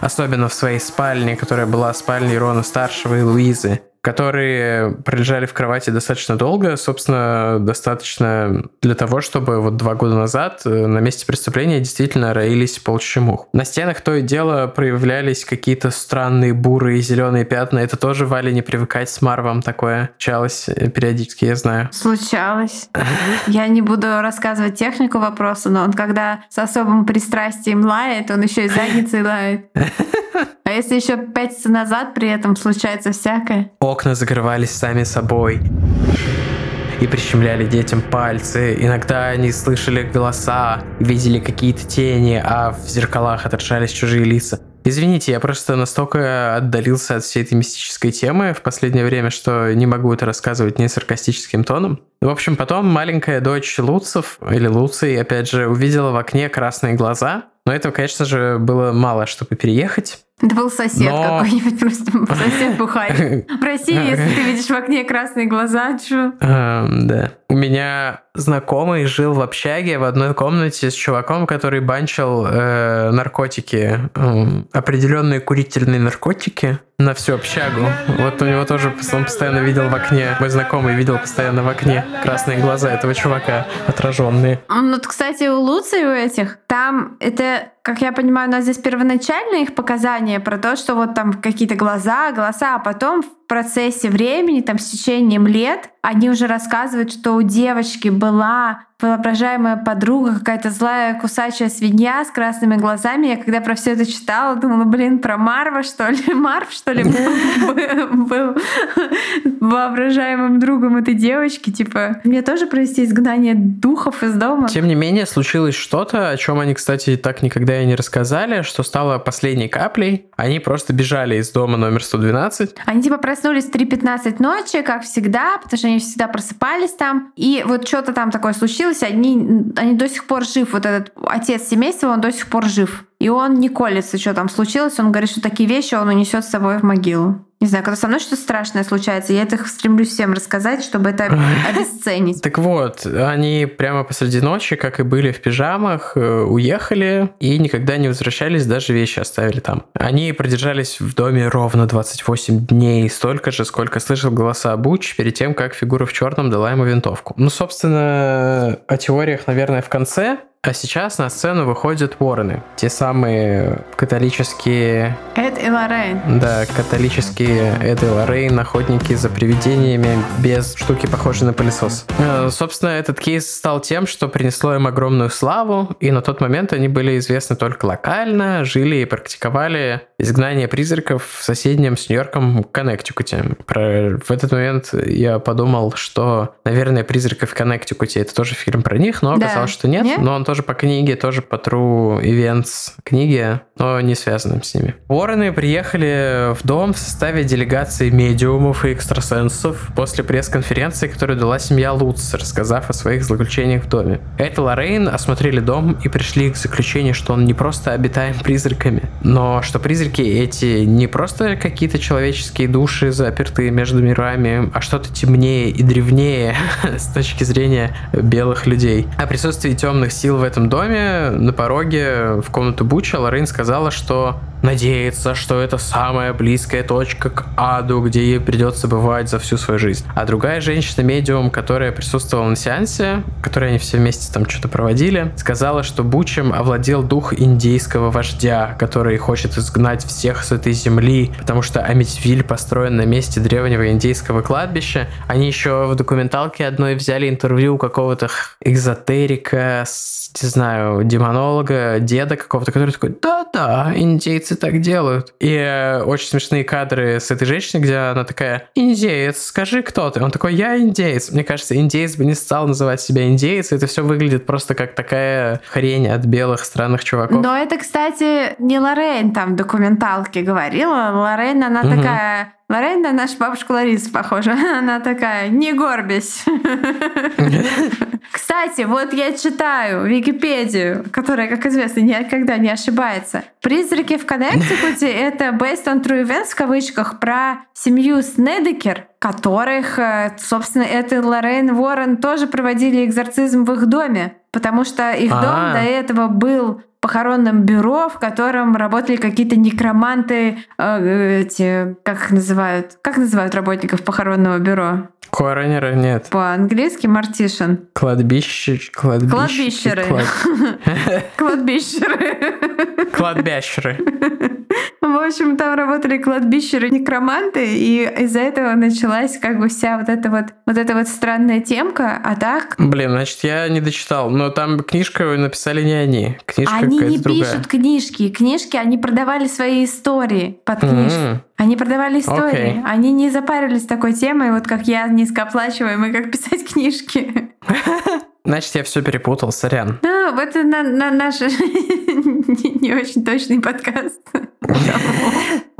Особенно в своей спальне, которая была спальней Рона Старшего и Луизы, которые пролежали в кровати достаточно долго, собственно, достаточно для того, чтобы вот два года назад э, на месте преступления действительно роились полчища мух. На стенах то и дело проявлялись какие-то странные бурые зеленые пятна. Это тоже Вале не привыкать с Марвом такое чалось э, периодически, я знаю. Случалось. <laughs> Я не буду рассказывать технику вопроса, но он когда с особым пристрастием лает, он еще и задницей лает. <laughs> А если еще пятиться назад, при этом случается всякое. Окна закрывались сами собой и прищемляли детям пальцы. Иногда они слышали голоса, видели какие-то тени, а в зеркалах отражались чужие лица. Извините, я просто настолько отдалился от всей этой мистической темы в последнее время, что не могу это рассказывать не саркастическим тоном. В общем, потом маленькая дочь Луцев, или Луций, опять же, увидела в окне красные глаза. Но этого, конечно же, было мало, чтобы переехать. Это был сосед Но- какой-нибудь, просто <laughs> сосед бухарь. В России, если ты видишь в окне красные глаза, чё? Эм, да. У меня знакомый жил в общаге в одной комнате с чуваком, который банчил э, наркотики, эм, определенные курительные наркотики на всю общагу. Вот у него тоже он постоянно видел в окне, мой знакомый видел постоянно в окне красные глаза этого чувака, отраженные. Ну, вот, кстати, у Луцы и у этих, там это, как я понимаю, у нас здесь первоначальные их показания про то, что вот там какие-то глаза, голоса, а потом процессе времени, там, с течением лет, они уже рассказывают, что у девочки была воображаемая подруга, какая-то злая кусачая свинья с красными глазами. Я когда про все это читала, думала, блин, про Марва, что ли? <laughs> Марв, что ли, был? воображаемым другом этой девочки. Типа, мне тоже провести изгнание духов из дома. Тем не менее, случилось что-то, о чем они, кстати, так никогда и не рассказали, что стало последней каплей. Они просто бежали из дома номер 112. Они типа проснулись в 3.15 ночи, как всегда, потому что они всегда просыпались там. И вот что-то там такое случилось, они, они до сих пор жив. Вот этот отец семейства, он до сих пор жив. И он не колется, что там случилось. Он говорит, что такие вещи он унесет с собой в могилу. Не знаю, когда со мной что-то страшное случается, я это стремлюсь всем рассказать, чтобы это обесценить. Так вот, они прямо посреди ночи, как и были в пижамах, э, уехали и никогда не возвращались, даже вещи оставили там. Они продержались в доме ровно 28 дней, столько же, сколько слышал голоса Буч перед тем, как фигура в черном дала ему винтовку. Ну, собственно, о теориях, наверное, в конце. А сейчас на сцену выходят вороны. Те самые католические... Эд и Лоррейн. Да, католические Эд и Лоррейн, охотники за привидениями без штуки, похожей на пылесос. Э, собственно, этот кейс стал тем, что принесло им огромную славу, и на тот момент они были известны только локально, жили и практиковали изгнание призраков в соседнем с Нью-Йорком Коннектикуте. Про... В этот момент я подумал, что, наверное, «Призраков в Коннектикуте» — это тоже фильм про них, но оказалось, да. что нет, нет? но он тоже по книге, тоже по True Events книги, но не связанным с ними. Вороны приехали в дом в составе делегации медиумов и экстрасенсов после пресс-конференции, которую дала семья Лутц, рассказав о своих злоключениях в доме. Эд и Лоррейн осмотрели дом и пришли к заключению, что он не просто обитаем призраками, но что призраки эти не просто какие-то человеческие души, запертые между мирами, а что-то темнее и древнее <laughs> с точки зрения белых людей. О присутствии темных сил в этом доме на пороге в комнату Буча Лоррейн сказала, что надеется, что это самая близкая точка к аду, где ей придется бывать за всю свою жизнь. А другая женщина-медиум, которая присутствовала на сеансе, которой они все вместе там что-то проводили, сказала, что Бучем овладел дух индейского вождя, который хочет изгнать всех с этой земли, потому что Амитвиль построен на месте древнего индейского кладбища. Они еще в документалке одной взяли интервью какого-то экзотерика, не знаю, демонолога, деда какого-то, который такой, да-да, индейцы так делают. И э, очень смешные кадры с этой женщиной, где она такая, индеец, скажи, кто ты? Он такой, я индеец. Мне кажется, индеец бы не стал называть себя индеец, это все выглядит просто как такая хрень от белых странных чуваков. Но это, кстати, не Лоррейн там в документалке говорила. Лоррейн, она угу. такая Лорен на наша бабушка Лариса похожа. <laughs> Она такая, не горбись. <laughs> Кстати, вот я читаю Википедию, которая, как известно, никогда не ошибается. «Призраки в Коннектикуте» — это based on true events в кавычках про семью Снедекер, которых, э, собственно, это Лорен Уоррен тоже проводили экзорцизм в их доме, потому что их дом А-а-а. до этого был похоронном бюро, в котором работали какие-то некроманты, э, эти, как их называют? Как называют работников похоронного бюро? Коронеры нет. По-английски мартишин. Кладбище... Кладбищеры. <laughs> Кладбищеры. Кладбищеры. <laughs> В общем, там работали кладбищеры, некроманты, и из-за этого началась как бы вся вот эта вот, вот эта вот странная темка, а так... Блин, значит, я не дочитал, но там книжка написали не они. Книжка они не другая. пишут книжки. Книжки, они продавали свои истории под книжки. Mm-hmm. Они продавали истории. Okay. Они не запарились такой темой, вот как я, низкооплачиваемый, как писать <laughs> книжки. <laughs> Значит, я все перепутал, сорян. Ну, это на, на наш <laughs> не очень точный подкаст.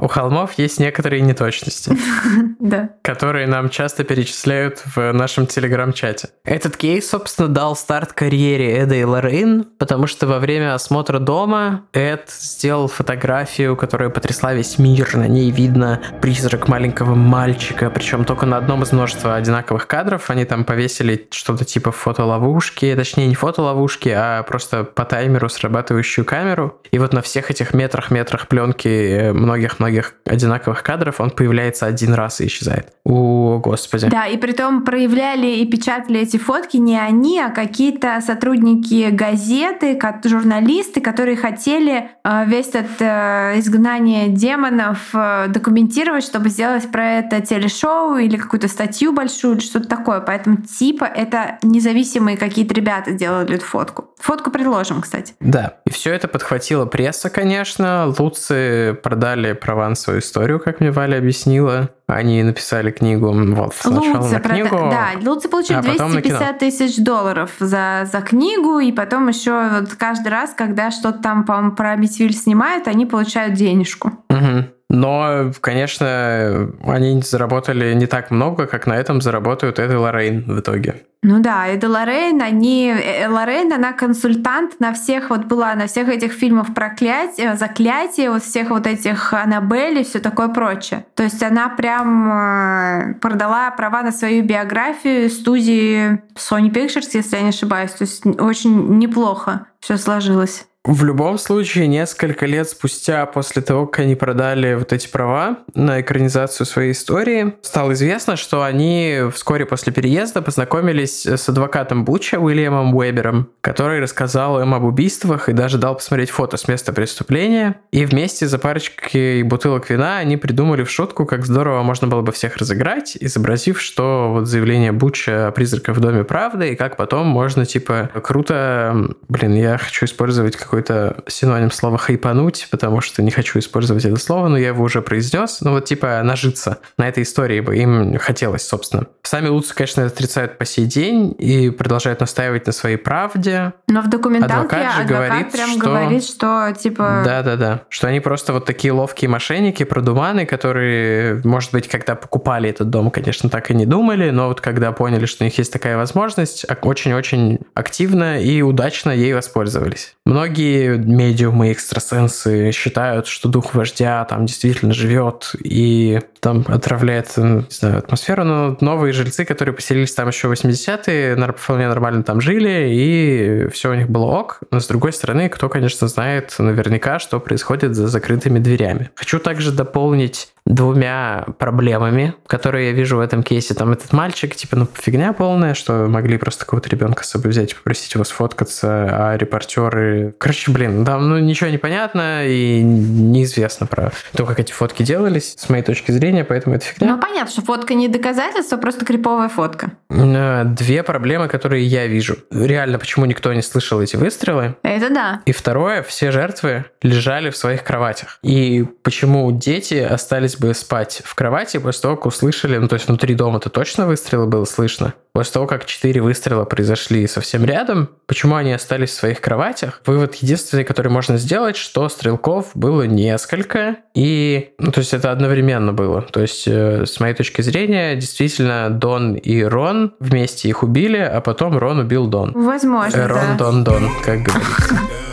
У холмов есть некоторые неточности, <laughs> да. которые нам часто перечисляют в нашем телеграм-чате. Этот кейс, собственно, дал старт карьере Эда и Лоррейн, потому что во время осмотра дома Эд сделал фотографию, которая потрясла весь мир. На ней видно призрак маленького мальчика, причем только на одном из множества одинаковых кадров. Они там повесили что-то типа фотоловушки, точнее не фотоловушки, а просто по таймеру срабатывающую камеру. И вот на всех этих метрах-метрах пленки многих-многих многих одинаковых кадров он появляется один раз и исчезает. О, господи. Да, и при том проявляли и печатали эти фотки не они, а какие-то сотрудники газеты, журналисты, которые хотели э, весь этот э, изгнание демонов э, документировать, чтобы сделать про это телешоу или какую-то статью большую или что-то такое. Поэтому типа это независимые какие-то ребята делали эту фотку. Фотку предложим, кстати. Да. И все это подхватила пресса, конечно. Луци Продали права на свою историю, как мне Валя объяснила. Они написали книгу вот сначала Луцы, на книгу. прода- да, Луцы получили а потом на 250 тысяч долларов за, за книгу, и потом еще вот каждый раз, когда что-то там, по-моему, про Митвиль снимают, они получают денежку. Мгм. Но, конечно, они заработали не так много, как на этом заработают Эд и Лоррейн в итоге. Ну да, и Лоррейн, они... э, Лоррейн, она консультант на всех, вот была на всех этих фильмах проклятие, заклятие, вот всех вот этих Аннабель и все такое прочее. То есть она прям э, продала права на свою биографию студии Sony Pictures, если я не ошибаюсь. То есть очень неплохо все сложилось. В любом случае, несколько лет спустя, после того, как они продали вот эти права на экранизацию своей истории, стало известно, что они вскоре после переезда познакомились с адвокатом Буча Уильямом Уэбером, который рассказал им об убийствах и даже дал посмотреть фото с места преступления. И вместе за парочкой бутылок вина они придумали в шутку, как здорово можно было бы всех разыграть, изобразив, что вот заявление Буча о призраках в доме правда, и как потом можно, типа, круто... Блин, я хочу использовать какой-то синоним слова «хайпануть», потому что не хочу использовать это слово, но я его уже произнес. Ну вот типа нажиться на этой истории бы им хотелось, собственно. Сами Луцы, конечно, отрицают по сей день и продолжают настаивать на своей правде. Но в документалке Адвокат адвокат, же говорит, прям что- говорит, что типа... Да-да-да. Что они просто вот такие ловкие мошенники, продуманы, которые, может быть, когда покупали этот дом, конечно, так и не думали, но вот когда поняли, что у них есть такая возможность, очень-очень активно и удачно ей воспользовались. Многие медиумы, экстрасенсы считают, что дух вождя там действительно живет и там отравляет, не знаю, атмосферу, но новые жильцы, которые поселились там еще в 80-е, нар- вполне нормально там жили, и все у них было ок. Но с другой стороны, кто, конечно, знает наверняка, что происходит за закрытыми дверями. Хочу также дополнить двумя проблемами, которые я вижу в этом кейсе. Там этот мальчик, типа, ну, фигня полная, что могли просто какого-то ребенка с собой взять и попросить его сфоткаться, а репортеры... Короче, блин, там, ну, ничего не понятно и неизвестно про то, как эти фотки делались, с моей точки зрения, поэтому это фигня. Ну, понятно, что фотка не доказательство, просто криповая фотка. Э, Две проблемы, которые я вижу. Реально, почему никто не слышал эти выстрелы? Это да. И второе, все жертвы лежали в своих кроватях. И почему дети остались бы спать в кровати после того, как услышали, ну то есть внутри дома-то точно выстрелы было слышно. После того, как четыре выстрела произошли совсем рядом, почему они остались в своих кроватях? Вывод единственный, который можно сделать, что стрелков было несколько, и, ну, то есть это одновременно было. То есть, э, с моей точки зрения, действительно, Дон и Рон вместе их убили, а потом Рон убил Дон. Возможно, Э, Рон, да. Дон, Дон, как говорится. <laughs>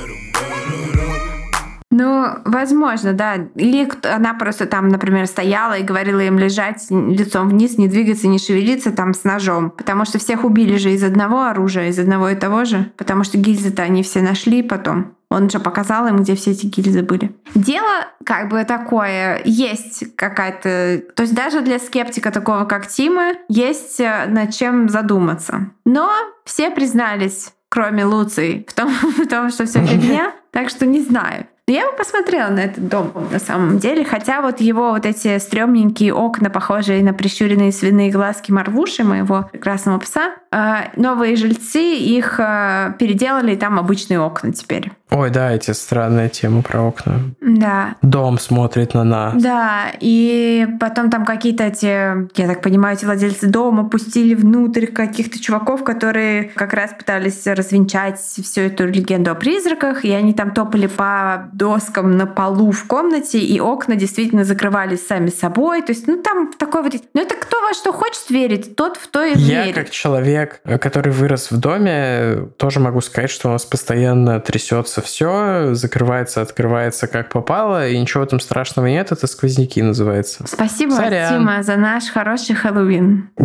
Ну, возможно, да. Или она просто там, например, стояла и говорила им лежать лицом вниз, не двигаться, не шевелиться там с ножом. Потому что всех убили же из одного оружия, из одного и того же. Потому что гильзы-то они все нашли потом. Он же показал им, где все эти гильзы были. Дело как бы такое, есть какая-то... То есть даже для скептика такого, как Тима, есть э, над чем задуматься. Но все признались, кроме Луции, в том, <laughs> в том что все фигня. Так что не знаю. Но Я бы посмотрела на этот дом на самом деле, хотя вот его вот эти стрёмненькие окна, похожие на прищуренные свиные глазки Марвуши, моего прекрасного пса, новые жильцы их э, переделали, и там обычные окна теперь. Ой, да, эти странные темы про окна. Да. Дом смотрит на нас. Да, и потом там какие-то эти, я так понимаю, эти владельцы дома пустили внутрь каких-то чуваков, которые как раз пытались развенчать всю эту легенду о призраках, и они там топали по доскам на полу в комнате, и окна действительно закрывались сами собой. То есть, ну там такой вот... Ну это кто во что хочет верить, тот в то и Я, верит. как человек, который вырос в доме, тоже могу сказать, что у нас постоянно трясется все, закрывается, открывается как попало, и ничего там страшного нет, это сквозняки называется. Спасибо, Сорян. Тима, за наш хороший Хэллоуин. <laughs>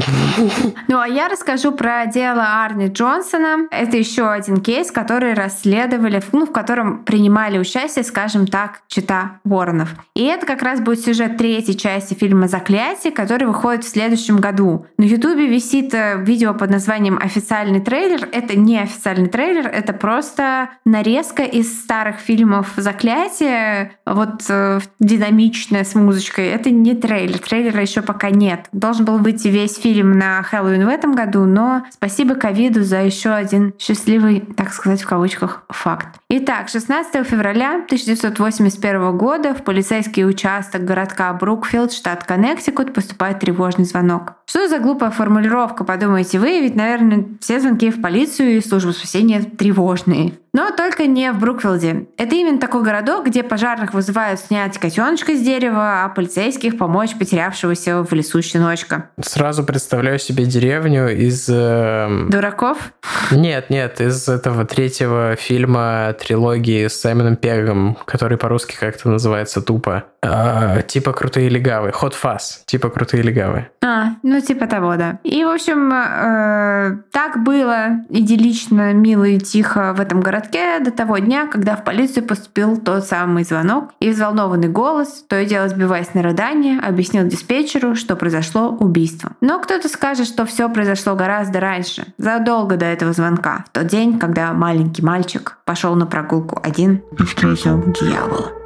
Ну, а я расскажу про дело Арни Джонсона. Это еще один кейс, который расследовали, ну, в котором принимали участие, скажем так, чита Воронов. И это как раз будет сюжет третьей части фильма «Заклятие», который выходит в следующем году. На Ютубе висит э, видео под названием «Официальный трейлер». Это не официальный трейлер, это просто нарезка из старых фильмов «Заклятие», вот э, динамичная с музычкой, это не трейлер. Трейлера еще пока нет. Должен был выйти весь фильм на Хэллоуин в этом году, но спасибо ковиду за еще один счастливый, так сказать, в кавычках, факт. Итак, 16 февраля 1981 года в полицейский участок городка Брукфилд, штат Коннектикут, поступает тревожный звонок. Что за глупая формулировка, подумаете вы? Ведь, наверное, все звонки в полицию и службу спасения тревожные. Но только не в Брукфилде. Это именно такой городок, где пожарных вызывают снять котеночка с дерева, а полицейских помочь потерявшегося в лесу щеночка. Сразу представляю себе деревню из... Э... Дураков? Нет, нет, из этого третьего фильма трилогии с Саймоном Пегом, который по-русски как-то называется тупо. Э, типа «Крутые легавы». Hot Fuzz. Типа «Крутые легавы». А, ну типа того, да. И, в общем, э, так было идиллично, мило и тихо в этом городке городке до того дня, когда в полицию поступил тот самый звонок, и взволнованный голос, то и дело сбиваясь на рыдание, объяснил диспетчеру, что произошло убийство. Но кто-то скажет, что все произошло гораздо раньше, задолго до этого звонка, в тот день, когда маленький мальчик пошел на прогулку один и встретил дьявола.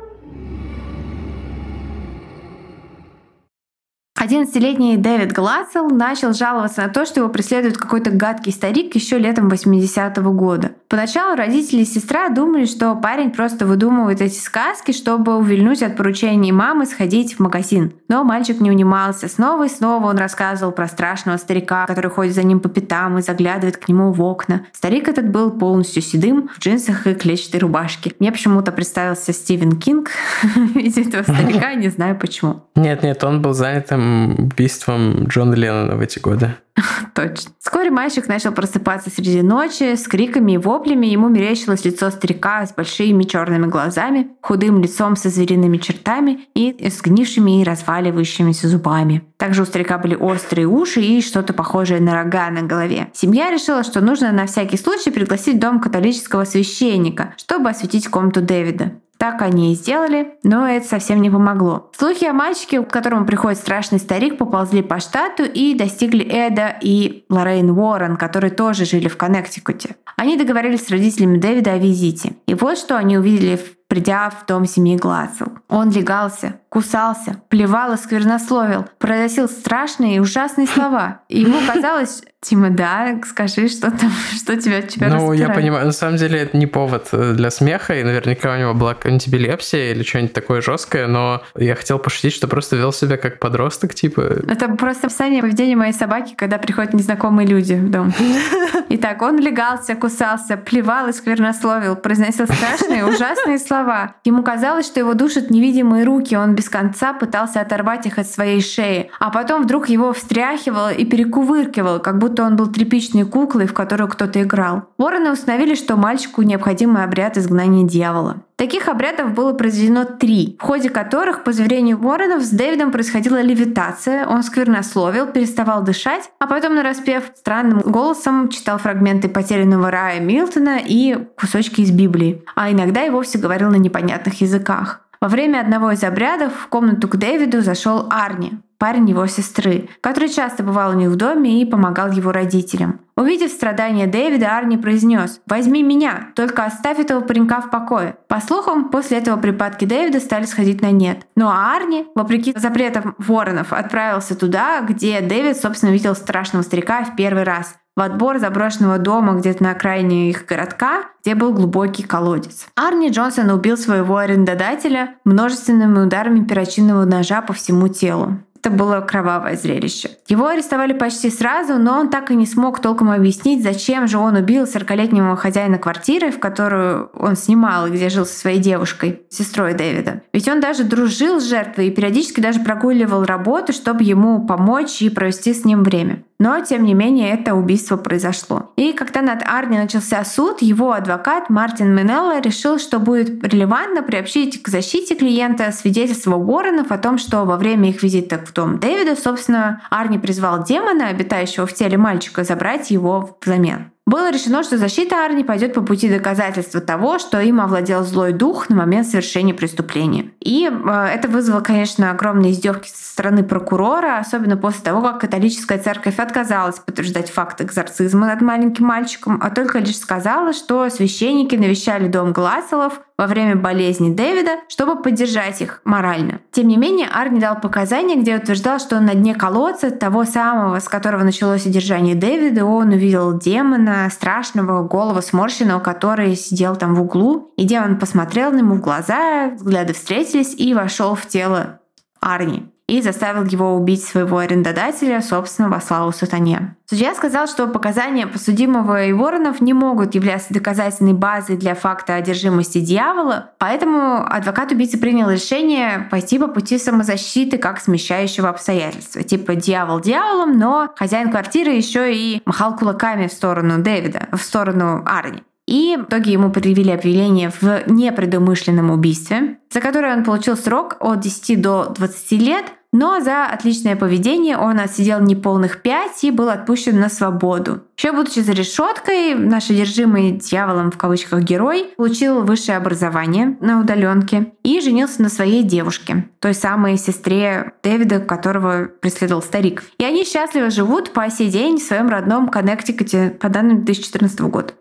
11-летний Дэвид Глацел начал жаловаться на то, что его преследует какой-то гадкий старик еще летом 80-го года. Поначалу родители и сестра думали, что парень просто выдумывает эти сказки, чтобы увильнуть от поручений мамы сходить в магазин. Но мальчик не унимался. Снова и снова он рассказывал про страшного старика, который ходит за ним по пятам и заглядывает к нему в окна. Старик этот был полностью седым, в джинсах и клетчатой рубашке. Мне почему-то представился Стивен Кинг <laughs> в виде этого старика, не знаю почему. Нет-нет, он был занятым убийством Джона Леннона в эти годы. <laughs> Точно. Вскоре мальчик начал просыпаться среди ночи с криками и воплями. Ему мерещилось лицо старика с большими черными глазами, худым лицом со звериными чертами и сгнившими и разваливающимися зубами. Также у старика были острые уши и что-то похожее на рога на голове. Семья решила, что нужно на всякий случай пригласить дом католического священника, чтобы осветить комнату Дэвида. Так они и сделали, но это совсем не помогло. Слухи о мальчике, к которому приходит страшный старик, поползли по штату и достигли Эда и Лоррейн Уоррен, которые тоже жили в Коннектикуте. Они договорились с родителями Дэвида о визите. И вот что они увидели, придя в дом семьи Глацел. Он легался, кусался, плевал и сквернословил, произносил страшные и ужасные <laughs> слова. И ему казалось, Тима, да, скажи, что там, <laughs> что тебя, тебя Ну, я понимаю, на самом деле это не повод э, для смеха, и наверняка у него была какая-нибудь эпилепсия или что-нибудь такое жесткое, но я хотел пошутить, что просто вел себя как подросток, типа. Это просто описание поведения моей собаки, когда приходят незнакомые люди в дом. <laughs> Итак, он легался, кусался, плевал и сквернословил, произносил страшные, ужасные слова. Ему казалось, что его душат невидимые руки, он без конца пытался оторвать их от своей шеи, а потом вдруг его встряхивало и перекувыркивало, как будто он был тряпичной куклой, в которую кто-то играл. Вороны установили, что мальчику необходимый обряд изгнания дьявола. Таких обрядов было произведено три, в ходе которых, по заверению Воронов, с Дэвидом происходила левитация, он сквернословил, переставал дышать, а потом, нараспев странным голосом, читал фрагменты потерянного рая Милтона и кусочки из Библии, а иногда и вовсе говорил на непонятных языках. Во время одного из обрядов в комнату к Дэвиду зашел Арни, парень его сестры, который часто бывал у них в доме и помогал его родителям. Увидев страдания Дэвида, Арни произнес «Возьми меня, только оставь этого паренька в покое». По слухам, после этого припадки Дэвида стали сходить на нет. Ну а Арни, вопреки запретам воронов, отправился туда, где Дэвид, собственно, видел страшного старика в первый раз в отбор заброшенного дома где-то на окраине их городка, где был глубокий колодец. Арни Джонсон убил своего арендодателя множественными ударами перочинного ножа по всему телу. Это было кровавое зрелище. Его арестовали почти сразу, но он так и не смог толком объяснить, зачем же он убил 40-летнего хозяина квартиры, в которую он снимал и где жил со своей девушкой, сестрой Дэвида. Ведь он даже дружил с жертвой и периодически даже прогуливал работу, чтобы ему помочь и провести с ним время. Но, тем не менее, это убийство произошло. И когда над Арни начался суд, его адвокат Мартин Минелло решил, что будет релевантно приобщить к защите клиента свидетельство Уорренов о том, что во время их визита в дом Дэвида, собственно, Арни призвал демона, обитающего в теле мальчика, забрать его взамен. Было решено, что защита Арни пойдет по пути доказательства того, что им овладел злой дух на момент совершения преступления. И э, это вызвало, конечно, огромные издевки со стороны прокурора, особенно после того, как католическая церковь отказалась подтверждать факт экзорцизма над маленьким мальчиком, а только лишь сказала, что священники навещали дом Гласселов во время болезни Дэвида, чтобы поддержать их морально. Тем не менее, Арни дал показания, где утверждал, что на дне колодца, того самого, с которого началось содержание Дэвида, он увидел демона, страшного, голого, сморщенного, который сидел там в углу. И демон посмотрел на ему в глаза, взгляды встретились и вошел в тело Арни и заставил его убить своего арендодателя, собственно, во славу сатане. Судья сказал, что показания подсудимого и Воронов не могут являться доказательной базой для факта одержимости дьявола, поэтому адвокат убийцы принял решение пойти по пути самозащиты как смещающего обстоятельства. Типа дьявол дьяволом, но хозяин квартиры еще и махал кулаками в сторону Дэвида, в сторону Арни. И в итоге ему предъявили обвинение в непредумышленном убийстве, за которое он получил срок от 10 до 20 лет, но за отличное поведение он отсидел неполных пять и был отпущен на свободу. Еще будучи за решеткой, наш одержимый дьяволом в кавычках герой получил высшее образование на удаленке и женился на своей девушке, той самой сестре Дэвида, которого преследовал старик. И они счастливо живут по сей день в своем родном Коннектикуте по данным 2014 года.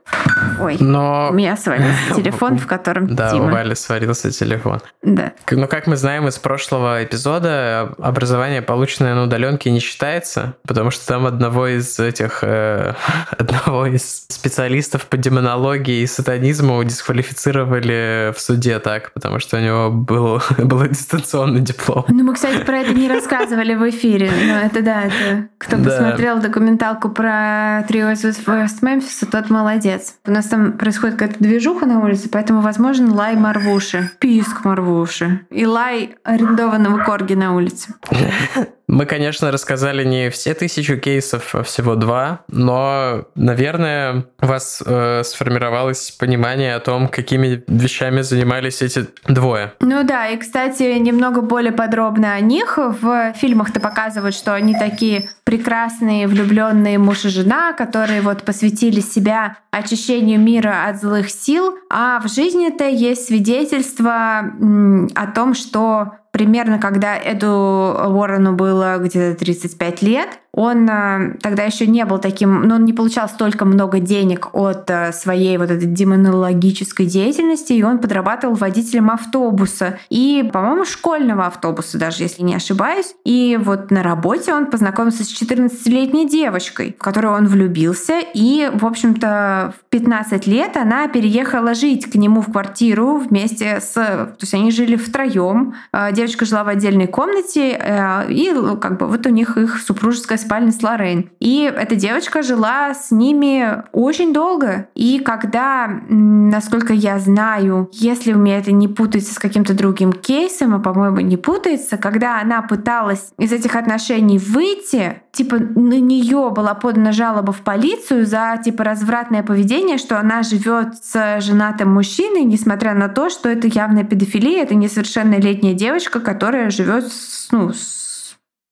Ой, Но... у меня свалился <laughs> телефон, в котором Да, Дима. у Вали свалился телефон. Да. Но как мы знаем из прошлого эпизода, образование, полученное на удаленке, не считается, потому что там одного из этих, э, <laughs> одного из специалистов по демонологии и сатанизму дисквалифицировали в суде так, потому что у него был, <laughs> был дистанционный диплом. Ну, мы, кстати, про это не рассказывали в эфире, но это да, это кто посмотрел документалку про трио из Вест Мемфиса, тот молодец. У нас там происходит какая-то движуха на улице, поэтому, возможно, лай Марвуши, писк Марвуши и лай арендованного корги на улице. Мы, конечно, рассказали не все тысячу кейсов, а всего два, но, наверное, у вас э, сформировалось понимание о том, какими вещами занимались эти двое. Ну да, и, кстати, немного более подробно о них. В фильмах-то показывают, что они такие прекрасные, влюбленные муж и жена, которые вот посвятили себя очищению мира от злых сил, а в жизни-то есть свидетельство о том, что примерно когда Эду Уоррену было где-то 35 лет, он э, тогда еще не был таким, но ну, он не получал столько много денег от э, своей вот этой демонологической деятельности, и он подрабатывал водителем автобуса и, по-моему, школьного автобуса, даже если не ошибаюсь. И вот на работе он познакомился с 14-летней девочкой, в которую он влюбился, и, в общем-то, в 15 лет она переехала жить к нему в квартиру вместе с... То есть они жили втроем. Э, девочка жила в отдельной комнате, и как бы вот у них их супружеская спальне с Лоррейн. И эта девочка жила с ними очень долго. И когда, насколько я знаю, если у меня это не путается с каким-то другим кейсом, а, по-моему, не путается, когда она пыталась из этих отношений выйти, типа на нее была подана жалоба в полицию за типа развратное поведение, что она живет с женатым мужчиной, несмотря на то, что это явная педофилия, это несовершеннолетняя девочка, которая живет с, ну, с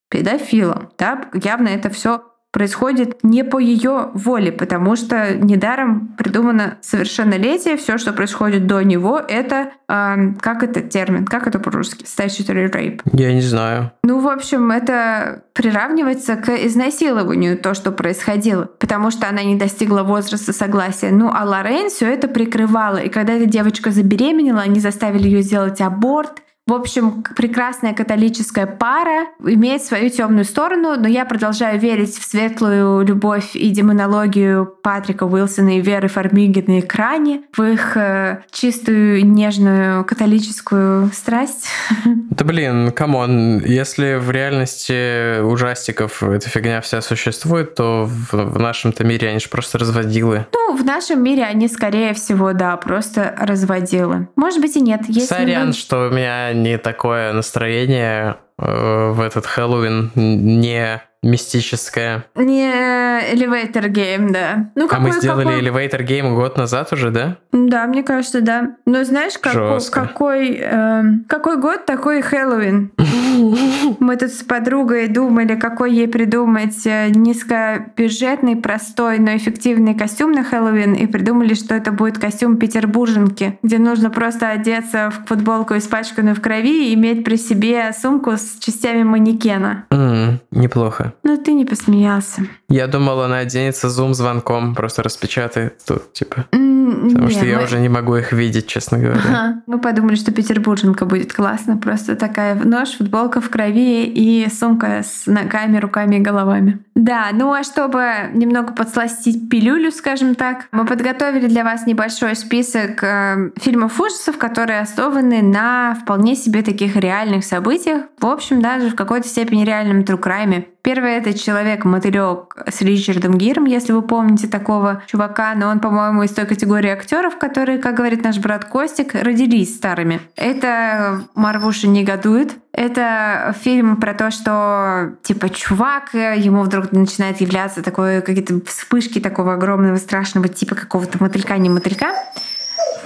педофилом. Да? Явно это все происходит не по ее воле, потому что недаром придумано совершеннолетие, все, что происходит до него, это э, как это термин, как это по-русски? Statutory rape. Я не знаю. Ну, в общем, это приравнивается к изнасилованию, то, что происходило, потому что она не достигла возраста согласия. Ну, а Лорен все это прикрывала. И когда эта девочка забеременела, они заставили ее сделать аборт, в общем, прекрасная католическая пара имеет свою темную сторону, но я продолжаю верить в светлую любовь и демонологию Патрика Уилсона и Веры Фармиги на экране, в их э, чистую, нежную католическую страсть. <laughs> Да блин, come on, если в реальности ужастиков эта фигня вся существует, то в, в нашем-то мире они же просто разводилы. Ну, в нашем мире они, скорее всего, да, просто разводилы. Может быть и нет. Если Сорян, вы... что у меня не такое настроение э, в этот Хэллоуин, не мистическое. Не Elevator Game, да. Ну, какой, а мы сделали какой... Elevator Game год назад уже, да? Да, мне кажется, да. Но знаешь, какой, какой, э, какой год, такой Хэллоуин. <laughs> Мы тут с подругой думали, какой ей придумать э, низкобюджетный, простой, но эффективный костюм на Хэллоуин, и придумали, что это будет костюм петербурженки, где нужно просто одеться в футболку, испачканную в крови, и иметь при себе сумку с частями манекена. М, неплохо. Ну ты не посмеялся. Я думал, она оденется зум-звонком, просто распечатает тут, типа. Потому не, что я мы- уже не могу их видеть, честно говоря. Ага. Мы подумали, что петербурженка будет классно. Просто такая нож, футболка в крови и сумка с ногами, руками и головами. Да, ну а чтобы немного подсластить пилюлю, скажем так, мы подготовили для вас небольшой список э, фильмов ужасов, которые основаны на вполне себе таких реальных событиях. В общем, даже в какой-то степени реальном crime. Первый это человек-мотылек с Ричардом Гиром, если вы помните такого чувака, но он, по-моему, из той категории актеров, которые, как говорит наш брат Костик, родились старыми. Это Марвуша негодует. Это фильм про то, что типа чувак, э, ему вдруг начинает являться такой какие-то вспышки такого огромного страшного типа какого-то мотылька, не мотылька.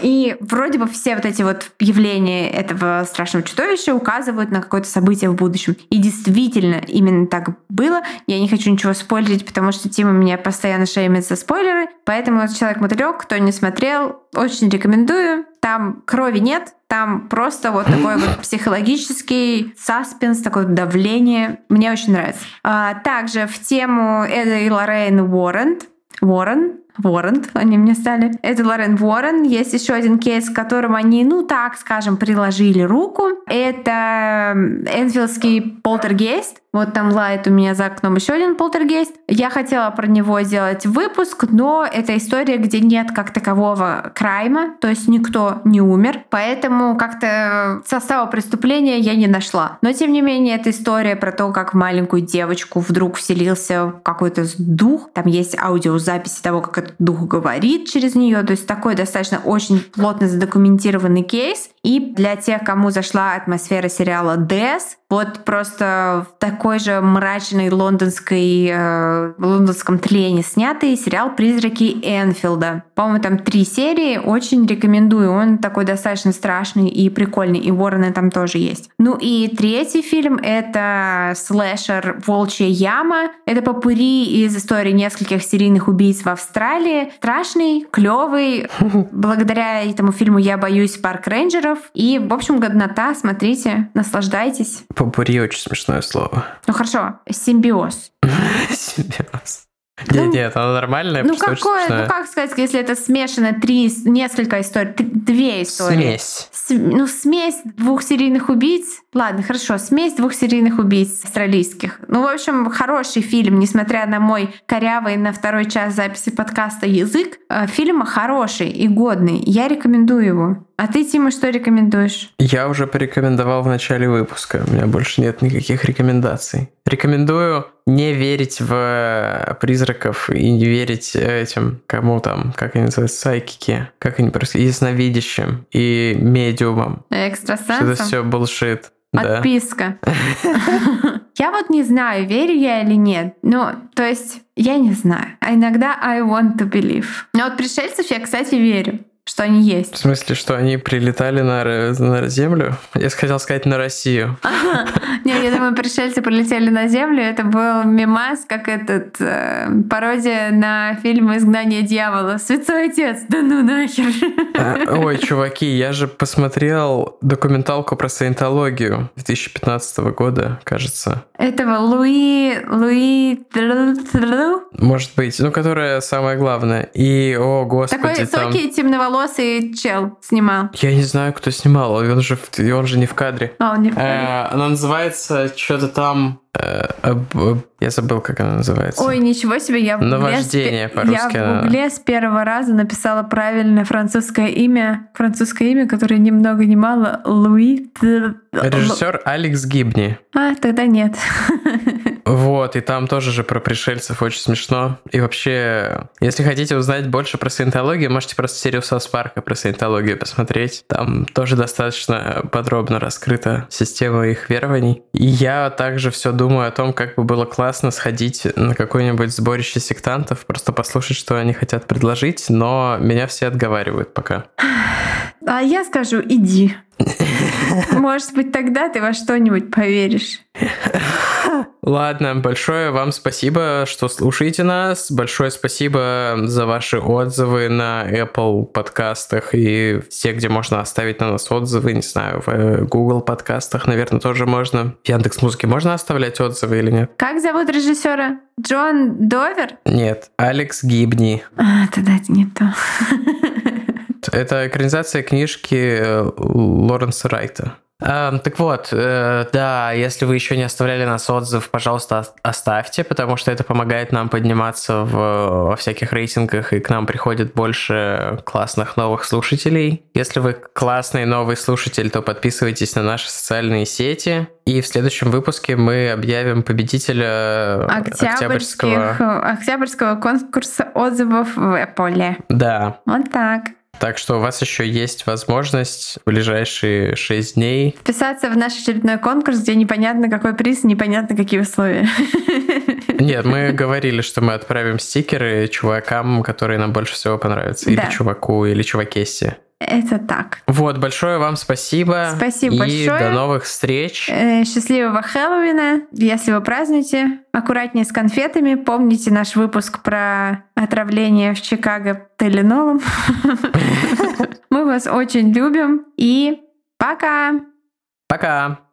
И вроде бы все вот эти вот явления этого страшного чудовища указывают на какое-то событие в будущем. И действительно, именно так было. Я не хочу ничего спойлерить, потому что Тима меня постоянно шеймит за спойлеры. Поэтому «Человек-мотылек», кто не смотрел, очень рекомендую. Там крови нет, там просто вот такой вот <laughs> психологический саспенс, такое давление. Мне очень нравится. А, также в тему Эда и Лоррейн Уоррен, Уоррен, Уоррент, они мне стали. Это Лорен Уоррен. Есть еще один кейс, в котором они, ну так скажем, приложили руку. Это Энфилдский полтергейст. Вот там лает у меня за окном еще один полтергейст. Я хотела про него сделать выпуск, но это история, где нет как такового крайма, то есть никто не умер, поэтому как-то состава преступления я не нашла. Но тем не менее, это история про то, как маленькую девочку вдруг вселился какой-то дух. Там есть аудиозаписи того, как этот дух говорит через нее. То есть такой достаточно очень плотно задокументированный кейс. И для тех, кому зашла атмосфера сериала «Дэс», вот просто в такой же мрачной лондонской, э, лондонском тлене снятый сериал «Призраки Энфилда». По-моему, там три серии, очень рекомендую. Он такой достаточно страшный и прикольный, и Уоррены там тоже есть. Ну и третий фильм — это слэшер «Волчья яма». Это попури из истории нескольких серийных убийц в Австралии. Страшный, клевый. <laughs> Благодаря этому фильму я боюсь парк рейнджеров. И, в общем, годнота. Смотрите, наслаждайтесь. Попури очень смешное слово. Ну хорошо, симбиоз. <laughs> Симбиоз. Ну, Нет, нет, оно нормальное, Ну какое, ну как сказать, если это смешано три, несколько историй, т- две истории. Смесь. С- ну, смесь двух серийных убийц. Ладно, хорошо, смесь двух серийных убийц австралийских. Ну, в общем, хороший фильм, несмотря на мой корявый на второй час записи подкаста язык. э, Фильм хороший и годный. Я рекомендую его. А ты, Тима, что рекомендуешь? Я уже порекомендовал в начале выпуска. У меня больше нет никаких рекомендаций. Рекомендую не верить в э, призраков и не верить этим, кому там, как они называются, сайкики, как они просто, ясновидящим и медиумам. Что это Экстрасенсом? все булшит. Да. Отписка. <laughs> Я вот не знаю, верю я или нет. Ну, то есть, я не знаю. А иногда I want to believe. Но вот пришельцев я, кстати, верю, что они В есть. смысле, что они прилетали на, на Землю? Я хотел сказать на Россию. Не, я думаю, пришельцы полетели на Землю. Это был мимас, как этот э, пародия на фильм «Изгнание дьявола». Святой отец, да ну нахер. А, Ой, чуваки, я же посмотрел документалку про саентологию 2015 года, кажется. Этого Луи... Луи... Может быть, ну, которая самая главная. И, о, господи, Такой там... высокий, темноволосый чел снимал. Я не знаю, кто снимал, он же, в- он же не в кадре. А, он не Э, Она называется что-то там... э, Я забыл, как она называется. Ой, ничего себе, я в гугле, Наваждение пе- по-русски я в гугле с первого раза написала правильное французское имя, французское имя, которое ни много ни мало, Луи. Режиссер Алекс Гибни. А, тогда нет. <laughs> Вот, и там тоже же про пришельцев очень смешно. И вообще, если хотите узнать больше про саентологию, можете просто серию Саус Парка про саентологию посмотреть. Там тоже достаточно подробно раскрыта система их верований. И я также все думаю о том, как бы было классно сходить на какое-нибудь сборище сектантов, просто послушать, что они хотят предложить, но меня все отговаривают пока. А я скажу, иди. <laughs> Может быть, тогда ты во что-нибудь поверишь. Ладно, большое вам спасибо, что слушаете нас. Большое спасибо за ваши отзывы на Apple подкастах и все, где можно оставить на нас отзывы. Не знаю, в э, Google подкастах, наверное, тоже можно. В Яндекс Музыке можно оставлять отзывы или нет? Как зовут режиссера? Джон Довер? Нет, Алекс Гибни. А, тогда это не то. Это экранизация книжки э, Лоренса Райта. Эм, так вот, э, да, если вы еще не оставляли нас отзыв, пожалуйста, оставьте, потому что это помогает нам подниматься в, во всяких рейтингах, и к нам приходит больше классных новых слушателей. Если вы классный новый слушатель, то подписывайтесь на наши социальные сети. И в следующем выпуске мы объявим победителя октябрьского, октябрьского конкурса отзывов в Apple. Да. Вот так. Так что у вас еще есть возможность в ближайшие шесть дней вписаться в наш очередной конкурс, где непонятно какой приз, непонятно какие условия. <laughs> Нет, мы говорили, что мы отправим стикеры чувакам, которые нам больше всего понравятся. Да. Или чуваку, или чувакессе. Это так. Вот, большое вам спасибо. Спасибо и большое. до новых встреч. Э, счастливого Хэллоуина. Если вы празднуете, аккуратнее с конфетами. Помните наш выпуск про отравление в Чикаго Теленолом. <laughs> Мы вас очень любим. И пока! Пока!